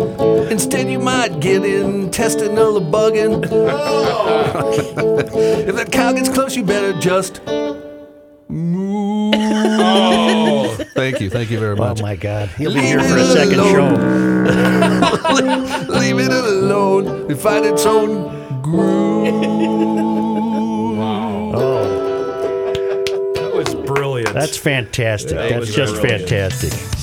D: Instead, you might get intestinal bugging. Oh. if that cow gets close, you better just oh, move. Thank you, thank you very much.
B: Oh my God, he'll be
D: Leave
B: here for a second
D: alone.
B: show.
D: Leave it alone and find its own groove.
E: That was brilliant.
B: That's fantastic. That's just
F: brilliant.
B: fantastic.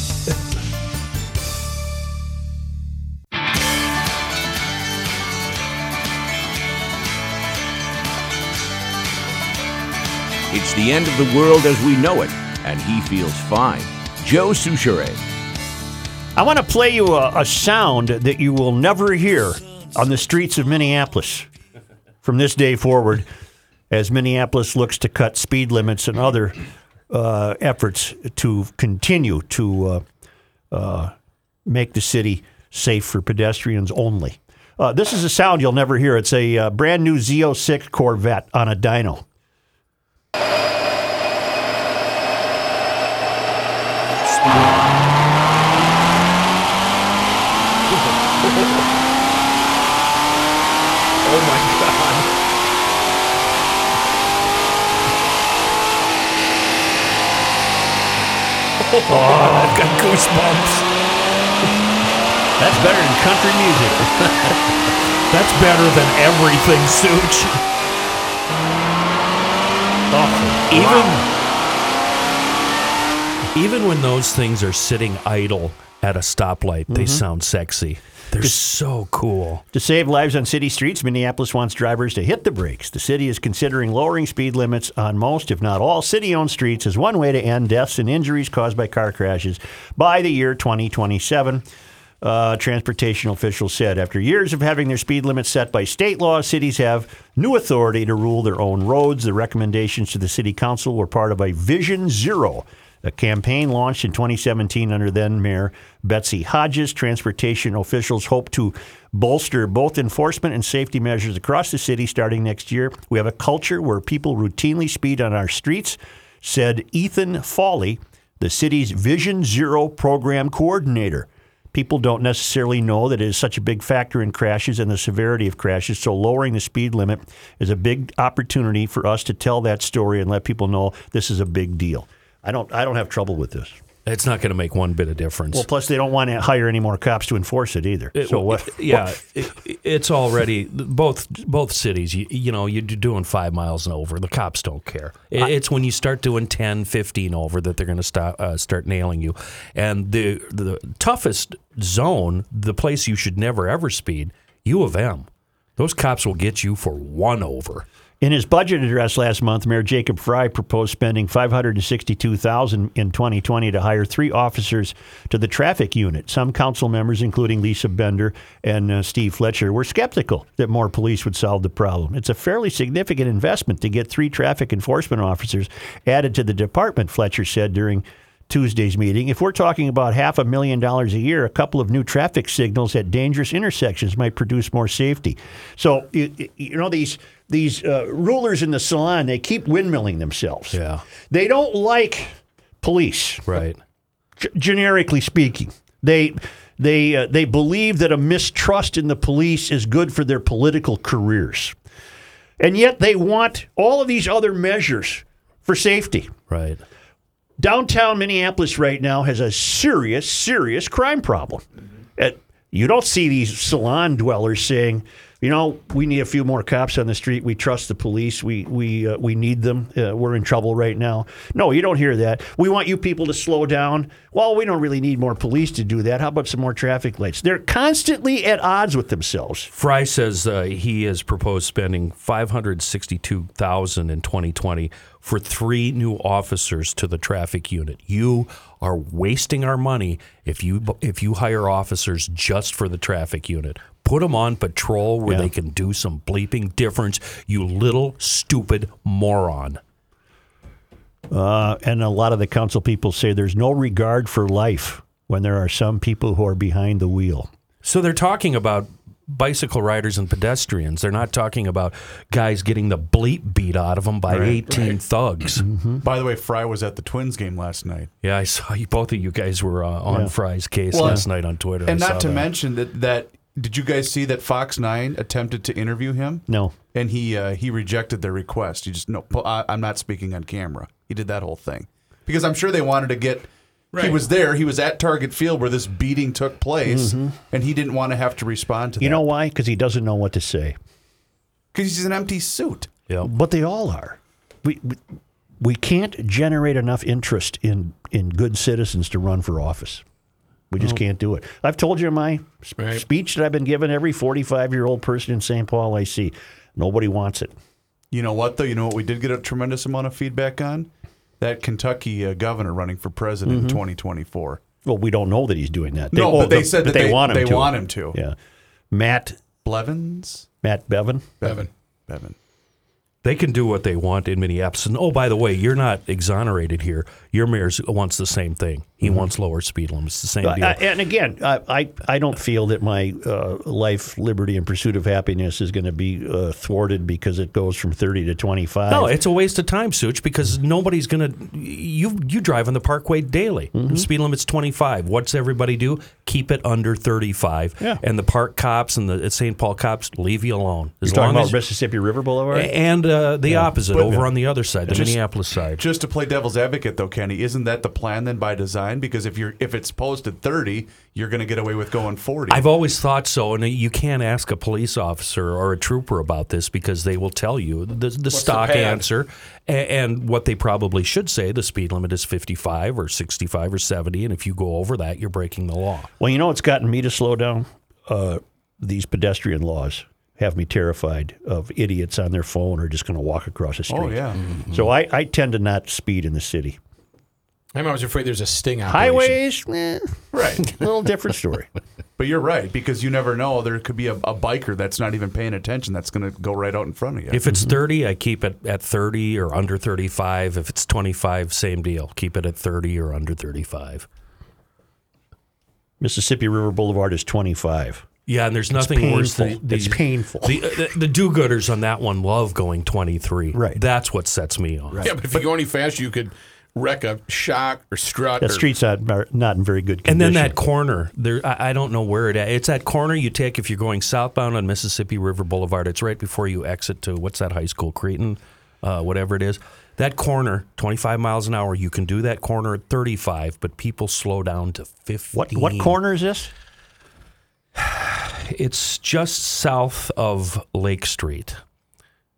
G: It's the end of the world as we know it, and he feels fine. Joe Soucheray.
B: I want to play you a, a sound that you will never hear on the streets of Minneapolis from this day forward, as Minneapolis looks to cut speed limits and other uh, efforts to continue to uh, uh, make the city safe for pedestrians only. Uh, this is a sound you'll never hear. It's a uh, brand new Z06 Corvette on a dyno.
E: Oh my God. Oh, I've got goosebumps.
B: That's better than country music.
E: That's better than everything, Such. Even even when those things are sitting idle at a stoplight, they sound sexy. They're so cool.
B: To save lives on city streets, Minneapolis wants drivers to hit the brakes. The city is considering lowering speed limits on most, if not all, city owned streets as one way to end deaths and injuries caused by car crashes by the year 2027. Uh, transportation officials said after years of having their speed limits set by state law, cities have new authority to rule their own roads. The recommendations to the city council were part of a Vision Zero a campaign launched in 2017 under then Mayor Betsy Hodges. Transportation officials hope to bolster both enforcement and safety measures across the city starting next year. We have a culture where people routinely speed on our streets, said Ethan Fawley, the city's Vision Zero program coordinator. people don't necessarily know that it is such a big factor in crashes and the severity of crashes. So lowering the speed limit is a big opportunity for us to tell that story and let people know this is a big deal. I don't I don't have trouble with this.
E: It's not going to make one bit of difference.
B: Well, plus they don't want to hire any more cops to enforce it either.
E: It-
B: so what?
E: yeah, it, it's already both both cities. You, you know, you're doing five miles and over. The cops don't care. It- it's when you start doing 10, 15 over that they're going to start uh, start nailing you. And the the toughest zone, the place you should never ever speed, U of M. Those cops will get you for one over.
B: In his budget address last month, Mayor Jacob Frey proposed spending 562,000 in 2020 to hire three officers to the traffic unit. Some council members, including Lisa Bender and uh, Steve Fletcher, were skeptical that more police would solve the problem. It's a fairly significant investment to get three traffic enforcement officers added to the department, Fletcher said during Tuesday's meeting. If we're talking about half a million dollars a year, a couple of new traffic signals at dangerous intersections might produce more safety. So you, you know these these uh, rulers in the salon they keep windmilling themselves.
E: Yeah.
B: They don't like police,
E: Right.
B: g- generically speaking. They they uh, they believe that a mistrust in the police is good for their political careers, and yet they want all of these other measures for safety.
E: Right.
B: Downtown Minneapolis right now has a serious, serious crime problem. Uh, you don't see these salon dwellers saying, you know, we need a few more cops on the street. We trust the police. We we uh, we need them. Uh, we're in trouble right now. No, you don't hear that. We want you people to slow down. Well, we don't really need more police to do that. How about some more traffic lights? They're constantly at odds with themselves.
E: Frey says uh, he has proposed spending five hundred sixty-two thousand in 2020 for three new officers to the traffic unit. You are wasting our money if you if you hire officers just for the traffic unit. Put them on patrol where
B: Yeah.
E: they can do some bleeping difference. You little stupid moron.
B: Uh, and a lot of the council people say there's no regard for life when there are some people who are behind the wheel.
E: So they're talking about bicycle riders and pedestrians. They're not talking about guys getting the bleep beat out of them by 18 thugs.
A: By the way, Frey was at the Twins game last night.
E: Yeah, I saw you. Both of you guys were uh, on
B: Yeah.
E: Frey's case
A: Well,
E: last night on Twitter.
A: And
E: I
A: not to
E: that.
A: mention that that did you guys see that Fox Nine attempted to interview him?
B: No.
A: and he uh, he rejected their request. He just no, I, I'm not speaking on camera. He did that whole thing because I'm sure they wanted to get. He was there. He was at Target Field where this beating took place, and he didn't want to have to respond to that.
B: You know why? Because he doesn't know what to say.
A: because he's an empty suit.
E: Yeah.
B: But they all are. We, we we can't generate enough interest in in good citizens to run for office. We just can't do it. I've told you my
F: Right.
B: speech that I've been giving every 45 year old person in St. Paul I see. Nobody wants it.
A: You know what though? You know what we did get a tremendous amount of feedback on that Kentucky uh, governor running for president in 2024.
B: Well, we don't know that he's doing that.
A: No,
B: oh,
A: but they
B: the-
A: said
B: but
A: that they-
B: want him
A: they
B: to.
A: want him to.
B: Yeah, Matt
A: Blevins,
B: Matt Bevin.
F: Bevin.
A: Bevin.
E: They can do what they want in Minneapolis. And oh, by the way, you're not exonerated here. Your mayor wants the same thing. He wants lower speed limits. The same
B: Uh,
E: deal.
B: and again, I, I I don't feel that my uh, life, liberty, and pursuit of happiness is going to be uh, thwarted because it goes from 30 to 25.
E: No, it's a waste of time, Such, because nobody's gonna. You you drive on the Parkway daily.
B: Mm-hmm.
E: Speed limit's twenty five. What's everybody do? Keep it under thirty five.
B: Yeah.
E: And the park cops and the St. Paul cops leave you alone.
B: You're talking about Mississippi River Boulevard.
E: and uh, the opposite
A: But-
E: over on the other side, the
A: Just-
E: Minneapolis side.
A: Just to play devil's advocate, though, Kenny, isn't that the plan then by design? Because if you're if it's posted 30, you're going to get away with going 40.
E: I've always thought so, and you can't ask a police officer or a trooper about this because they will tell you the, the stock
F: pad?
E: answer a- and, what they probably should say. The speed limit is 55 or 65 or 70, and if you go over that, you're breaking the law.
B: Well, you know it's gotten me to slow down? Uh, these pedestrian laws have me terrified of idiots on their phone or just going to walk across the street.
A: oh yeah,
B: So I, I tend to not speed in the city.
F: I'm always afraid there's a sting operation.
B: Highways, eh,
A: right.
B: little different story.
A: But you're right because you never know. There could be a, a biker that's not even paying attention. That's going to go right out in front of you.
E: If it's 30, I keep it at 30 or under 35. If it's 25, same deal. Keep it at 30 or under 35.
B: Mississippi River Boulevard is 25.
E: Yeah, and there's nothing worse than
B: painful. It's painful.
E: The, the, the do-gooders on that one love going 23.
B: Right.
E: That's what sets me off.
F: Yeah, but if you go any faster, you could wreck a shock or strut.
B: That
F: or,
B: street's not, not in very good condition.
E: And
B: condition.
E: then that corner, there I, I don't know where it at. It's that corner you take if you're going southbound on Mississippi River Boulevard. It's right before you exit to what's that high school, Creighton, uh, whatever it is. That corner, 25 miles an hour. You can do that corner at 35, but people slow down to 50.
B: What what corner is this?
E: It's just south of Lake Street,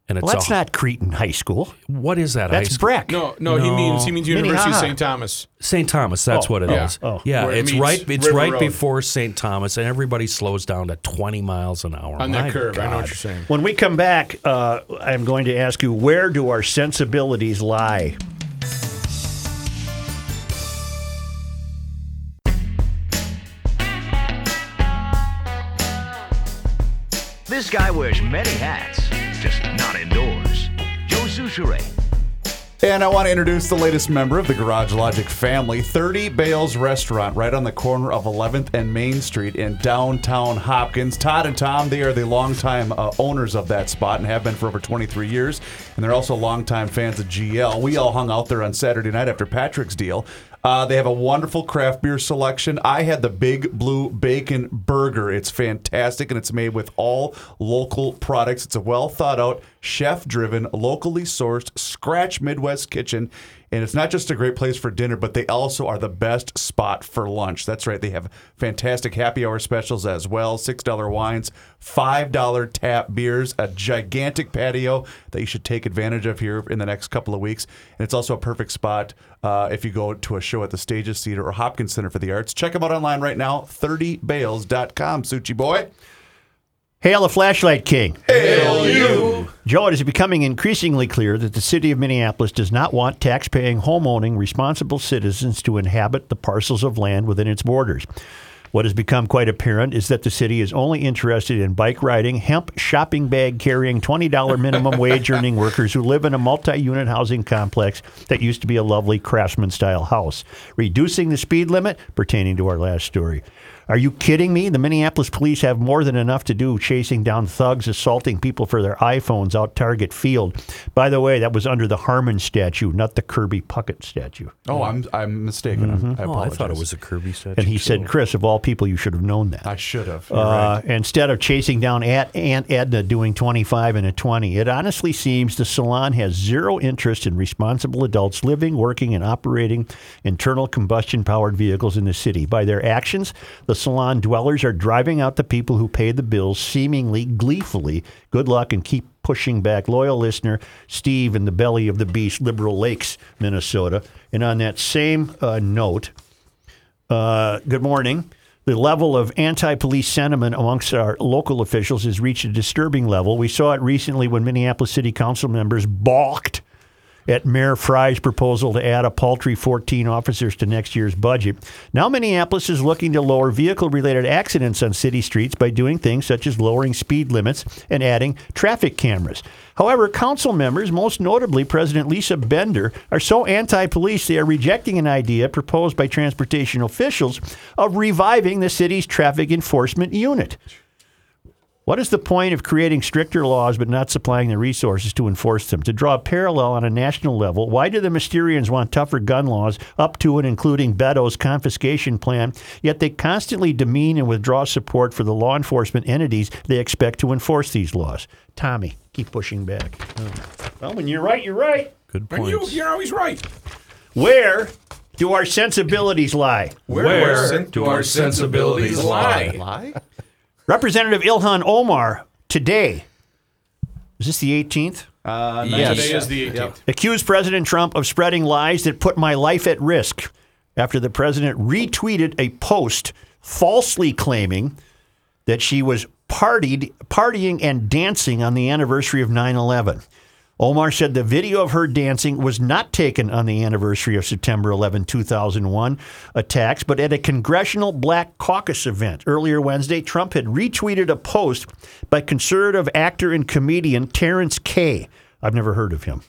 E: and it's
B: Well, that's
E: a,
B: not Cretin High School.
E: What is that?
B: That's? Breck.
F: No, no, he means he means University of St. Thomas.
E: St. Thomas, that's
B: Oh,
E: what it is.
F: yeah.
B: Oh.
E: Yeah,
F: Where
E: it's
F: meets
E: right. It's
F: River
E: right
F: Road.
E: before St. Thomas, and everybody slows down to 20 miles an hour
F: On
E: My
F: that curve, I know what you're saying.
B: When we come back, uh, I'm going to ask you where do our sensibilities lie?
L: This guy wears many hats, just not indoors. Joe Soucheray.
A: And I want to introduce the latest member of the Garage Logic family, 30 Bales Restaurant, right on the corner of 11th and Main Street in downtown Hopkins. Todd and Tom, they are the longtime uh, owners of that spot and have been for over 23 years. And they're also longtime fans of GL. We all hung out there on Saturday night after Patrick's deal. Uh, they have a wonderful craft beer selection. I had the Big Blue Bacon Burger. It's fantastic and it's made with all local products. It's a well thought out, chef driven, locally sourced, scratch Midwest kitchen. And it's not just a great place for dinner, but they also are the best spot for lunch. That's right. They have fantastic happy hour specials as well $6 wines, $5 tap beers, a gigantic patio that you should take advantage of here in the next couple of weeks. And it's also a perfect spot uh, if you go to a show at the Stages Theater or Hopkins Center for the Arts. Check them out online right now, 30bales.com. Suchi boy.
B: Hail the Flashlight King. Hail you. Joe, it is becoming increasingly clear that the city of Minneapolis does not want tax-paying, home-owning, responsible citizens to inhabit the parcels of land within its borders. What has become quite apparent is that the city is only interested in bike riding, hemp shopping bag carrying, $20 minimum wage earning workers who live in a multi unit housing complex that used to be a lovely craftsman style house, reducing the speed limit pertaining to our last story. Are you kidding me? The Minneapolis police have more than enough to do chasing down thugs assaulting people for their iPhones out Target Field. By the way, that was under the Harmon statue, not the Kirby Puckett statue.
A: Oh, I'm I'm mistaken. I
E: Oh, I thought it was a Kirby statue.
B: And he said, Chris, of all people, you should have known that.
A: I should have.
B: Uh,
A: right.
B: Instead of chasing down Aunt, Aunt Edna doing 25 and a 20, it honestly seems the salon has zero interest in responsible adults living, working, and operating internal combustion powered vehicles in the city. By their actions, the salon dwellers are driving out the people who pay the bills seemingly gleefully. Good luck and keep pushing back. Loyal listener Steve in the belly of the beast, Liberal Lakes, Minnesota. And on that same uh, note, uh, good morning. The level of anti police sentiment amongst our local officials has reached a disturbing level. We saw it recently when Minneapolis City Council members balked at Mayor Frey's proposal to add a paltry 14 officers to next year's budget. Now, Minneapolis is looking to lower vehicle related accidents on city streets by doing things such as lowering speed limits and adding traffic cameras. However, council members, most notably President Lisa Bender, are so anti police they are rejecting an idea proposed by transportation officials of reviving the city's traffic enforcement unit. What is the point of creating stricter laws but not supplying the resources to enforce them? To draw a parallel on a national level, why do the Mysterians want tougher gun laws up to and including Beto's confiscation plan, yet they constantly demean and withdraw support for the law enforcement entities they expect to enforce these laws? Tommy, keep pushing back. Well, when you're right, you're right.
E: Good
F: And
E: point.
F: you, you're always right.
B: Where do our sensibilities lie?
F: Where, do our sensibilities lie?
A: Lie?
B: Representative Ilhan Omar today, is this the 18th?
A: Uh,
B: Yes.
F: Today is the 18th.
B: accused President Trump of spreading lies that put my life at risk after the president retweeted a post falsely claiming that she was partied, partying and dancing on the anniversary of 9 11. Omar said the video of her dancing was not taken on the anniversary of September 11, 2001 attacks, but at a congressional Black Caucus event. Earlier Wednesday, Trump had retweeted a post by conservative actor and comedian Terrence Kay. I've never heard of him.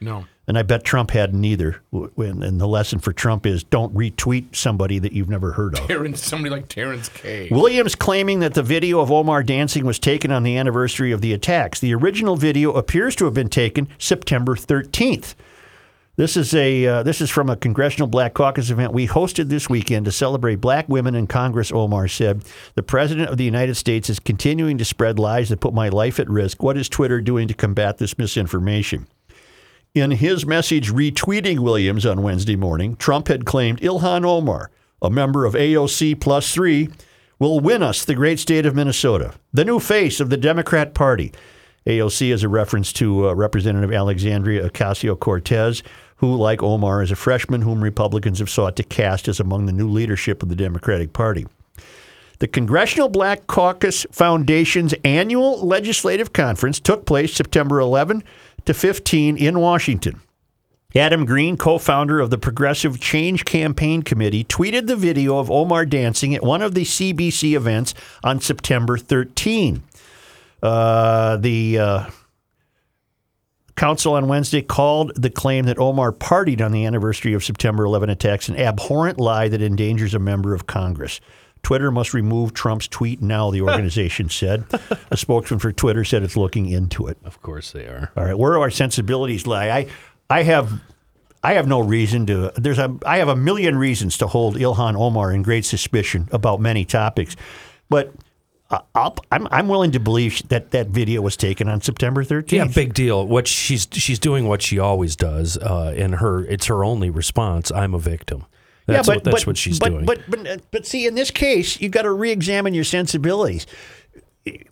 F: No.
B: And I bet Trump hadn't either. And the lesson for Trump is don't retweet somebody that you've never heard of.
F: Terrence, somebody like Terrence K.
B: Williams claiming that the video of Omar dancing was taken on the anniversary of the attacks. The original video appears to have been taken September 13th. This is a uh, this is from a Congressional Black Caucus event we hosted this weekend to celebrate black women in Congress. Omar said, "The President of the United States is continuing to spread lies that put my life at risk. What is Twitter doing to combat this misinformation?" In his message retweeting Williams on Wednesday morning, Trump had claimed Ilhan Omar, a member of AOC plus three, will win us the great state of Minnesota, the new face of the Democrat Party. AOC is a reference to uh, Representative Alexandria Ocasio Cortez, who, like Omar, is a freshman whom Republicans have sought to cast as among the new leadership of the Democratic Party. The Congressional Black Caucus Foundation's annual legislative conference took place September 11 to 15 in Washington. Adam Green, co founder of the Progressive Change Campaign Committee, tweeted the video of Omar dancing at one of the CBC events on September 13. Uh, the uh, council on Wednesday called the claim that Omar partied on the anniversary of September 11 attacks an abhorrent lie that endangers a member of Congress. Twitter must remove Trump's tweet now, the organization said. A spokesman for Twitter said it's looking into it.
E: Of course they are.
B: All right, where do our sensibilities lie? I, I have, I have no reason to. There's a, I have a million reasons to hold Ilhan Omar in great suspicion about many topics, but uh, I'll, I'm, I'm willing to believe that that video was taken on September 13th.
E: Yeah, big deal. What she's she's doing what she always does, uh, and her it's her only response. I'm a victim. That's
B: yeah, but,
E: what that's
B: but,
E: what she's
B: but,
E: doing.
B: But, but but see, in this case, you've got to re-examine your sensibilities.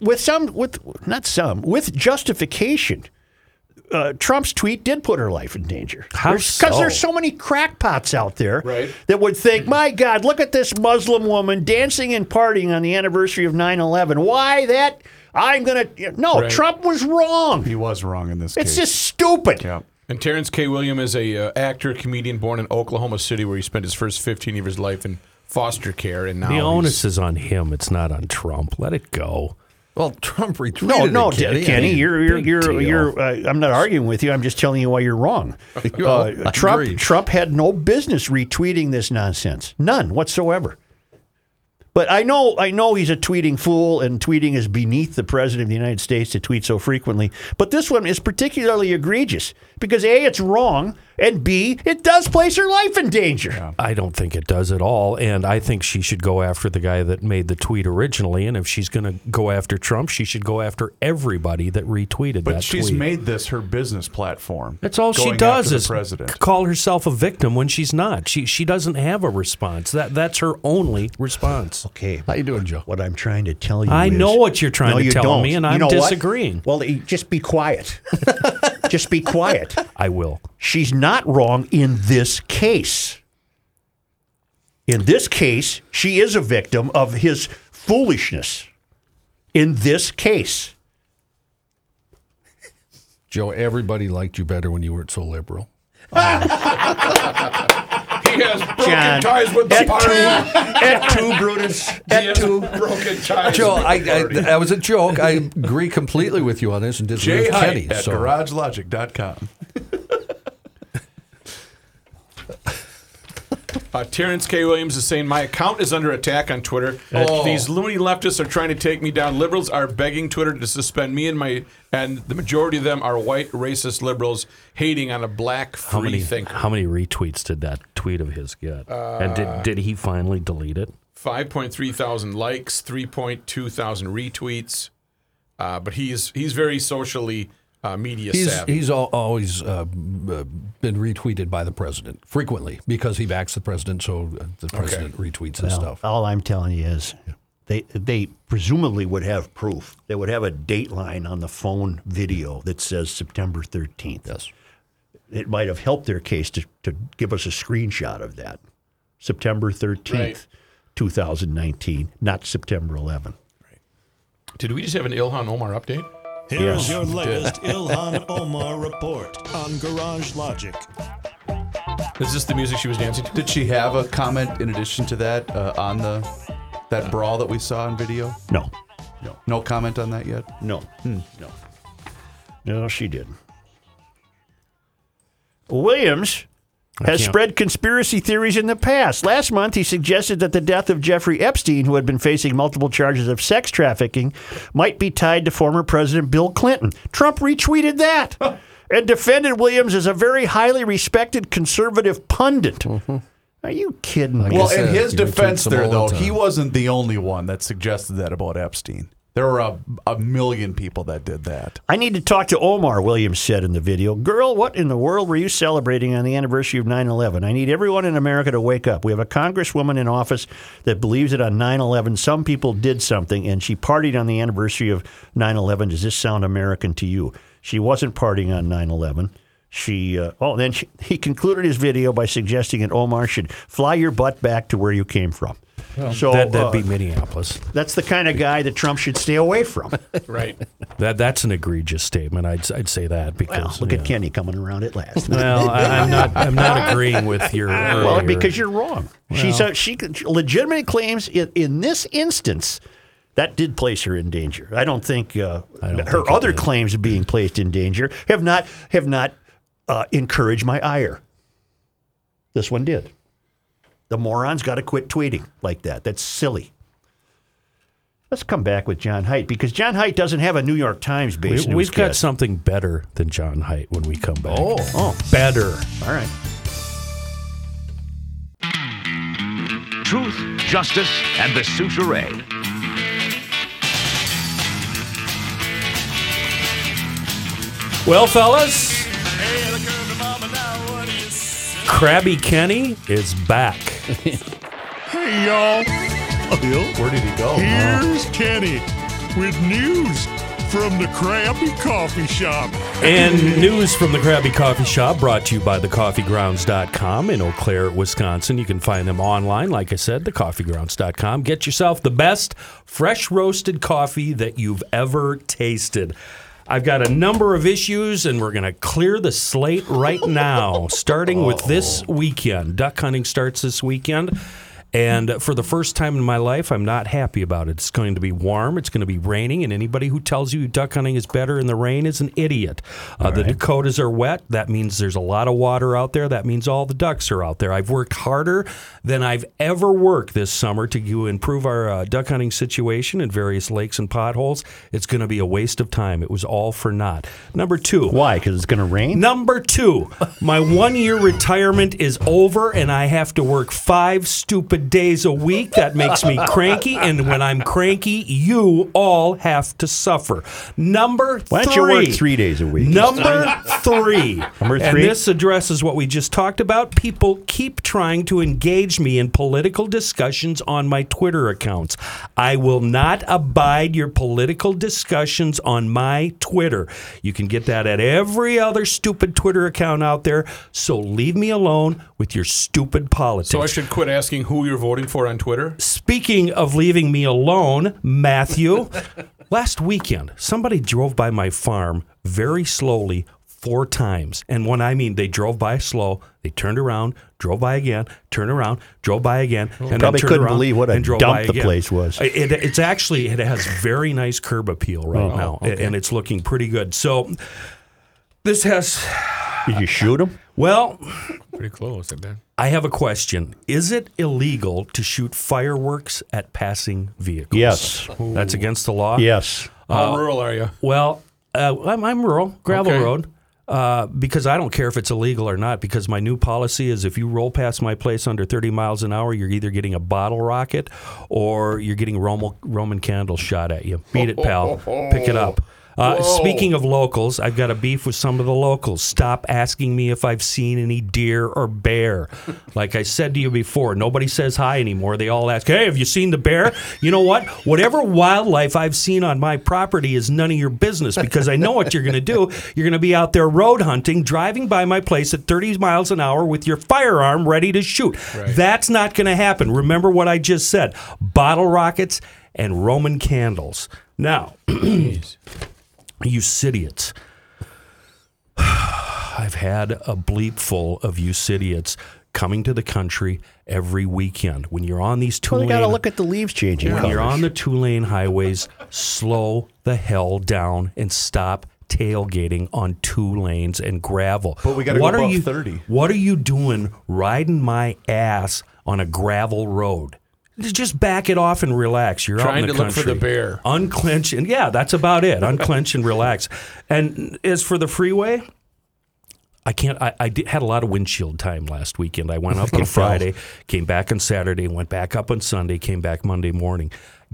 B: With some, with not some, with justification. Uh, Trump's tweet did put her life in danger.
E: How
B: Because
E: so?
B: there's so many crackpots out there
F: Right.
B: that would think, my God, look at this Muslim woman dancing and partying on the anniversary of 9 11. Why that? I'm going to. No,
F: Right.
B: Trump was wrong.
A: He was wrong in this
B: It's
A: case.
B: just stupid.
A: yeah.
F: And Terrence K. William is a uh, actor, comedian born in Oklahoma City, where he spent his first 15 years of his life in foster care, and now
E: the
F: he's-
E: onus is on him. It's not on Trump. Let it go.
D: Well, Trump retweeted
B: No, no,
D: it, Kenny.
B: Kenny,
D: I mean,
B: you're you're you're,
E: deal.
B: you're uh, I'm not arguing with you. I'm just telling you why you're wrong. Uh, Trump
D: agree.
B: Trump had no business retweeting this nonsense. None whatsoever. But I know I know he's a tweeting fool and tweeting is beneath the president of the United States to tweet so frequently. But this one is particularly egregious because A, it's wrong, and B, it does place her life in danger.
E: I don't think it does at all, and I think she should go after the guy that made the tweet originally. And if she's going to go after Trump, she should go after everybody that retweeted
A: But
E: that
A: she's
E: tweet.
A: made this her business platform.
E: That's all she does is
A: president.
E: call herself a victim when she's not. She she doesn't have a response. That that's her only response.
B: Okay.
D: How you doing, Joe?
B: What I'm trying to tell you
E: I
B: is-
E: know what you're trying
B: No,
E: to
B: you
E: tell
B: don't.
E: me, and
B: You
E: I'm
B: know what?
E: disagreeing.
B: Well, eh, just be quiet. just be quiet.
E: I will.
B: She's not wrong in this case. In this case, she is a victim of his foolishness. In this case.
D: Joe, everybody liked you better when you weren't so liberal.
F: he has broken
B: John,
F: ties with the
B: et
F: party.
B: tu, et tu, Brutus,
F: He
B: et tu.
F: broken ties.
D: Joe,
F: with the
D: I, I, that was a joke. I agree completely with you on this and disagree
A: Jay
D: with
A: Height
D: Kenny.
A: at
D: so.
A: GarageLogic.com.
F: Uh, Terrence K. Williams is saying my account is under attack on Twitter. These loony leftists are trying to take me down. Liberals are begging Twitter to suspend me and my, and the majority of them are white racist liberals hating on a black
E: How
F: free
E: many
F: thinker.
E: how many retweets did that tweet of his get? and did did he finally delete it?
F: Five point three thousand likes, three point two thousand retweets. Uh, but he's he's very socially uh, media
D: He's
F: savvy.
D: he's al- always uh, uh, been retweeted by the president frequently because he backs the president, so uh, the president retweets his
B: Well,
D: stuff.
B: All I'm telling you is they they presumably would have proof. They would have a dateline on the phone video that says September 13th.
D: Yes.
B: It might have helped their case to, to give us a screenshot of that. September 13th,
F: Right.
B: 2019, not September 11th. Right.
F: Did we just have an Ilhan Omar update?
M: Here's
B: Yes.
M: your latest Ilhan Omar report on Garage Logic.
F: Is this the music she was dancing to?
A: Did she have a comment in addition to that uh, on the that brawl that we saw in video?
B: No,
A: No. No comment on that yet?
B: no, no. No, she didn't. Williams has
E: can't-
B: spread conspiracy theories in the past. Last month, he suggested that the death of Jeffrey Epstein, who had been facing multiple charges of sex trafficking, might be tied to former President Bill Clinton. Trump retweeted that. and defended Williams as a very highly respected conservative pundit. Mm-hmm. Are you kidding me?
A: Well, in his defense, there
D: all the
A: though,
D: time.
A: he wasn't the only one that suggested that about Epstein. There were a, a million people that did that.
B: I need to talk to Omar, Williams said in the video. Girl, what in the world were you celebrating on the anniversary of 9 11? I need everyone in America to wake up. We have a congresswoman in office that believes that on 9 11, some people did something and she partied on the anniversary of 9 11. Does this sound American to you? She wasn't partying on 9 11. She, uh, oh, then she, he concluded his video by suggesting that Omar should fly your butt back to where you came from. So
E: that, that'd
B: uh,
E: be Minneapolis.
B: that's the kind of guy that Trump should stay away from.
F: Right.
E: That that's an egregious statement. I'd I'd say that because
B: Well, look
E: yeah.
B: at Kenny coming around at last.
E: Well, I, I'm not I'm not agreeing with your.
B: Well,
E: earlier-
B: because you're wrong. She's a, she legitimately claims in, in this instance that did place her in danger. I don't think uh,
E: don't
B: her
E: think it
B: other
E: did.
B: claims of being placed in danger have not have not uh, encouraged my ire. This one did. The morons got to quit tweeting like that. That's silly. Let's come back with John Haidt because John Haidt doesn't have a New York Times
E: we,
B: based
E: we've got something better than John Haidt when we come back.
B: Oh, oh,
E: better.
B: all right.
L: Truth, justice, and the Soucheray.
E: Well, fellas, Krabby Kenny is back.
M: Hey, y'all.
A: Oh, where did he go?
M: Here's Kenny with news from the Krabby Coffee Shop.
E: And news from the Krabby Coffee Shop brought to you by thecoffeegrounds.com in Eau Claire, Wisconsin. You can find them online, like I said, thecoffeegrounds.com. Get yourself the best fresh roasted coffee that you've ever tasted. I've got a number of issues, and we're going to clear the slate right now, starting with this oh. weekend. Duck hunting starts this weekend. And for the first time in my life, I'm not happy about it. It's going to be warm. It's going to be raining. And anybody who tells you duck hunting is better in the rain is an idiot. Uh, the Dakotas are wet. That means there's a lot of water out there. That means all the ducks are out there. I've worked harder than I've ever worked this summer to improve our uh, duck hunting situation in various lakes and potholes. It's going to be a waste of time. It was all for naught. Number two.
B: Why? Because it's going to rain.
E: Number two, my one year retirement is over and I have to work five stupid days a week. That makes me cranky. And when I'm cranky, you all have to suffer. Number
B: Why don't
E: three.
B: you work three days a week?
E: Number three.
B: Number
E: And
B: three?
E: this addresses what we just talked about. People keep trying to engage me in political discussions on my Twitter accounts. I will not abide your political discussions on my Twitter. You can get that at every other stupid Twitter account out there. So leave me alone with your stupid politics.
F: So I should quit asking who you're voting for on Twitter?
E: Speaking of leaving me alone, Matthew, last weekend somebody drove by my farm very slowly four times. And when I mean they drove by slow, they turned around, drove by again, turned around, drove by again, and then
B: Probably couldn't
E: around
B: believe what a
E: drove
B: dump the
E: again.
B: place was.
E: It, it's actually it has very nice curb appeal right
B: Oh,
E: now, and it's looking pretty good. So this has
B: Did you shoot him?
E: well.
F: Pretty close, I bet.
E: I have a question. Is it illegal to shoot fireworks at passing vehicles?
B: Yes.
E: That's against the law?
B: Yes.
F: How rural are you?
E: Well, uh, I'm, I'm rural, gravel
F: Okay.
E: road. Uh, because I don't care if it's illegal or not, because my new policy is if you roll past my place under 30 miles an hour, you're either getting a bottle rocket or you're getting Roman, Roman candles shot at you. Beat it, pal. Pick it up. Uh, speaking of locals, I've got a beef with some of the locals. Stop asking me if I've seen any deer or bear. Like I said to you before, nobody says hi anymore. They all ask, "Hey, have you seen the bear?" You know what? Whatever wildlife I've seen on my property is none of your business because I know what you're going to do. You're going to be out there road hunting, driving by my place at 30 miles an hour with your firearm ready to shoot. That's not going to happen. Remember what I just said: bottle rockets and Roman candles. Now. You idiots. I've had a bleep full of you idiots coming to the country every weekend. When you're on these two
B: Well, you got to look at the leaves changing.
E: when you're on the two lane highways, slow the hell down and stop tailgating on two lanes and gravel.
A: But we gotta go
E: what are
A: above
E: you,
A: 30.
E: What are you doing riding my ass on a gravel road? Just back it off and relax. You're out
F: Trying
E: in the
F: to look for the bear.
E: Unclench and yeah, that's about it. Unclench and relax. And as for the freeway, I can't. I, I did, had a lot of windshield time last weekend. I went up on. Friday, came back on Saturday, went back up on Sunday, came back Monday morning.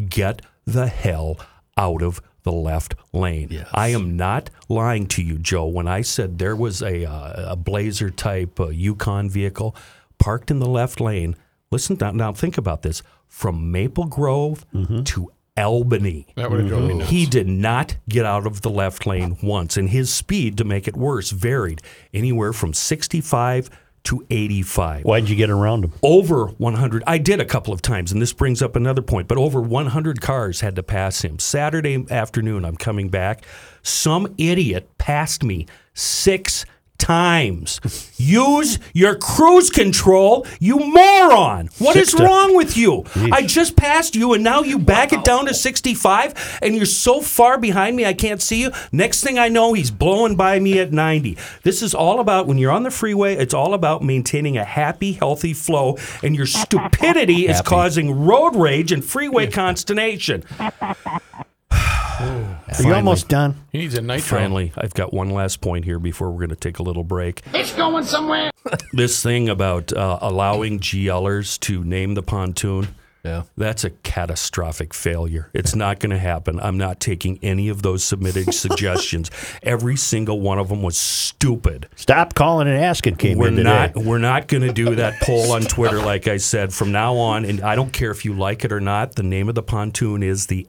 E: Get the hell out of the left lane. I am not lying to you, Joe, when I said there was a, uh, a Blazer type uh, Yukon vehicle parked in the left lane. Listen, now, now think about this from Maple Grove mm-hmm. to Albany.
F: That would've drove me mm-hmm. nuts.
E: He did not get out of the left lane once, and his speed, to make it worse, varied anywhere from 65 to 85
B: Why'd you get around him?
E: over 100 i did a couple of times and this brings up another point but over 100 cars had to pass him saturday afternoon i'm coming back some idiot passed me six times. Use your cruise control you moron. What is wrong with you?
B: Jeez.
E: i just passed you and now you back it down to 65 and you're so far behind me i can't see you. Next thing i know he's blowing by me at 90 this is all about when you're on the freeway it's all about maintaining a happy healthy flow and your stupidity is causing road rage and freeway consternation
B: Are you almost done?
F: He needs a nitro.
E: Finally, I've got one last point here before we're going to take a little break.
N: It's going somewhere.
E: This thing about uh, allowing GLers to name the pontoon.
D: Yeah.
E: That's a catastrophic failure. It's not going to happen. I'm not taking any of those submitted suggestions. Every single one of them was stupid.
B: Stop calling and asking came
E: we're
B: in today.
E: we're not going to do that poll on Twitter like I said from now on and I don't care if you like it or not. The name of the pontoon is the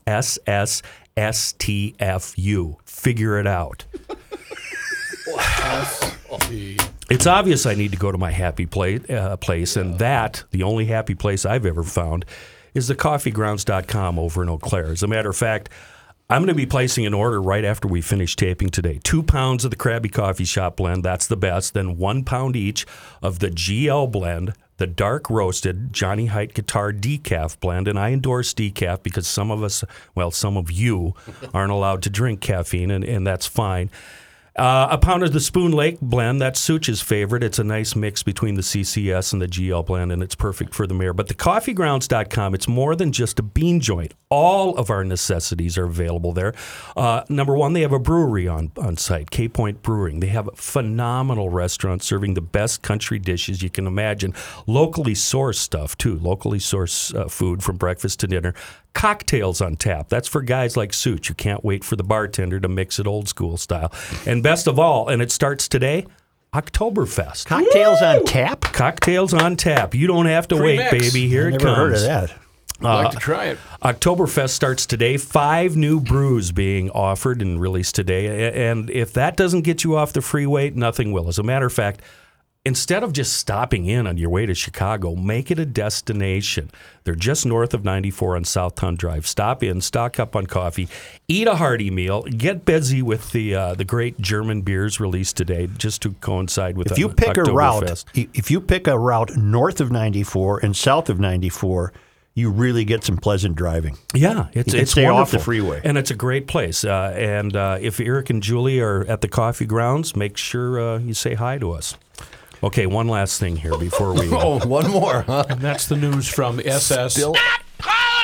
E: SSSTFU. Figure it out. It's obvious I need to go to my happy place, uh, place, and that, the only happy place I've ever found, is the coffeegrounds.com over in Eau Claire. As a matter of fact, I'm going to be placing an order right after we finish taping today. Two pounds of the Krabby Coffee Shop blend, that's the best. Then one pound each of the GL blend, the dark roasted Johnny Haidt Guitar Decaf blend. And I endorse decaf because some of us, well, some of you aren't allowed to drink caffeine, and, and that's fine. Uh, a pound of the Spoon Lake blend, that's Such's favorite. It's a nice mix between the CCS and the GL blend, and it's perfect for the mayor. But the coffeegrounds.com, it's more than just a bean joint. All of our necessities are available there. Uh, number one, they have a brewery on, on site, K Point Brewing. They have a phenomenal restaurant serving the best country dishes you can imagine. Locally sourced stuff, too. Locally sourced uh, food from breakfast to dinner. Cocktails on tap. That's for guys like Such You can't wait for the bartender to mix it old school style. And best of all, and it starts today, Oktoberfest.
B: Cocktails on tap?
E: Cocktails on tap. You don't have to wait,
F: Pre-mix.
E: baby. Here
B: I
E: it
B: never
E: comes.
B: heard of that.
F: I'd like to try it.
E: Uh, Oktoberfest starts today. Five new brews being offered and released today. And if that doesn't get you off the freeway, nothing will. As a matter of fact, instead of just stopping in on your way to Chicago, make it a destination. They're just north of 94 on South Southtown Drive. Stop in, stock up on coffee, eat a hearty meal, get busy with the uh, the great German beers released today, just to coincide with
B: If
E: the
B: you pick a route,
E: Oktoberfest.
B: if you pick a route north of 94 and south of 94, you really get some pleasant driving.
E: Yeah, it's it's
B: stay off
E: wonderful.
B: the freeway.
E: and it's a great place. Uh, and uh, if Eric and Julie are at the coffee grounds, make sure uh, you say hi to us. Okay, one last thing here before we.
D: Oh, one more, huh?
F: And that's the news from SS.
D: Still,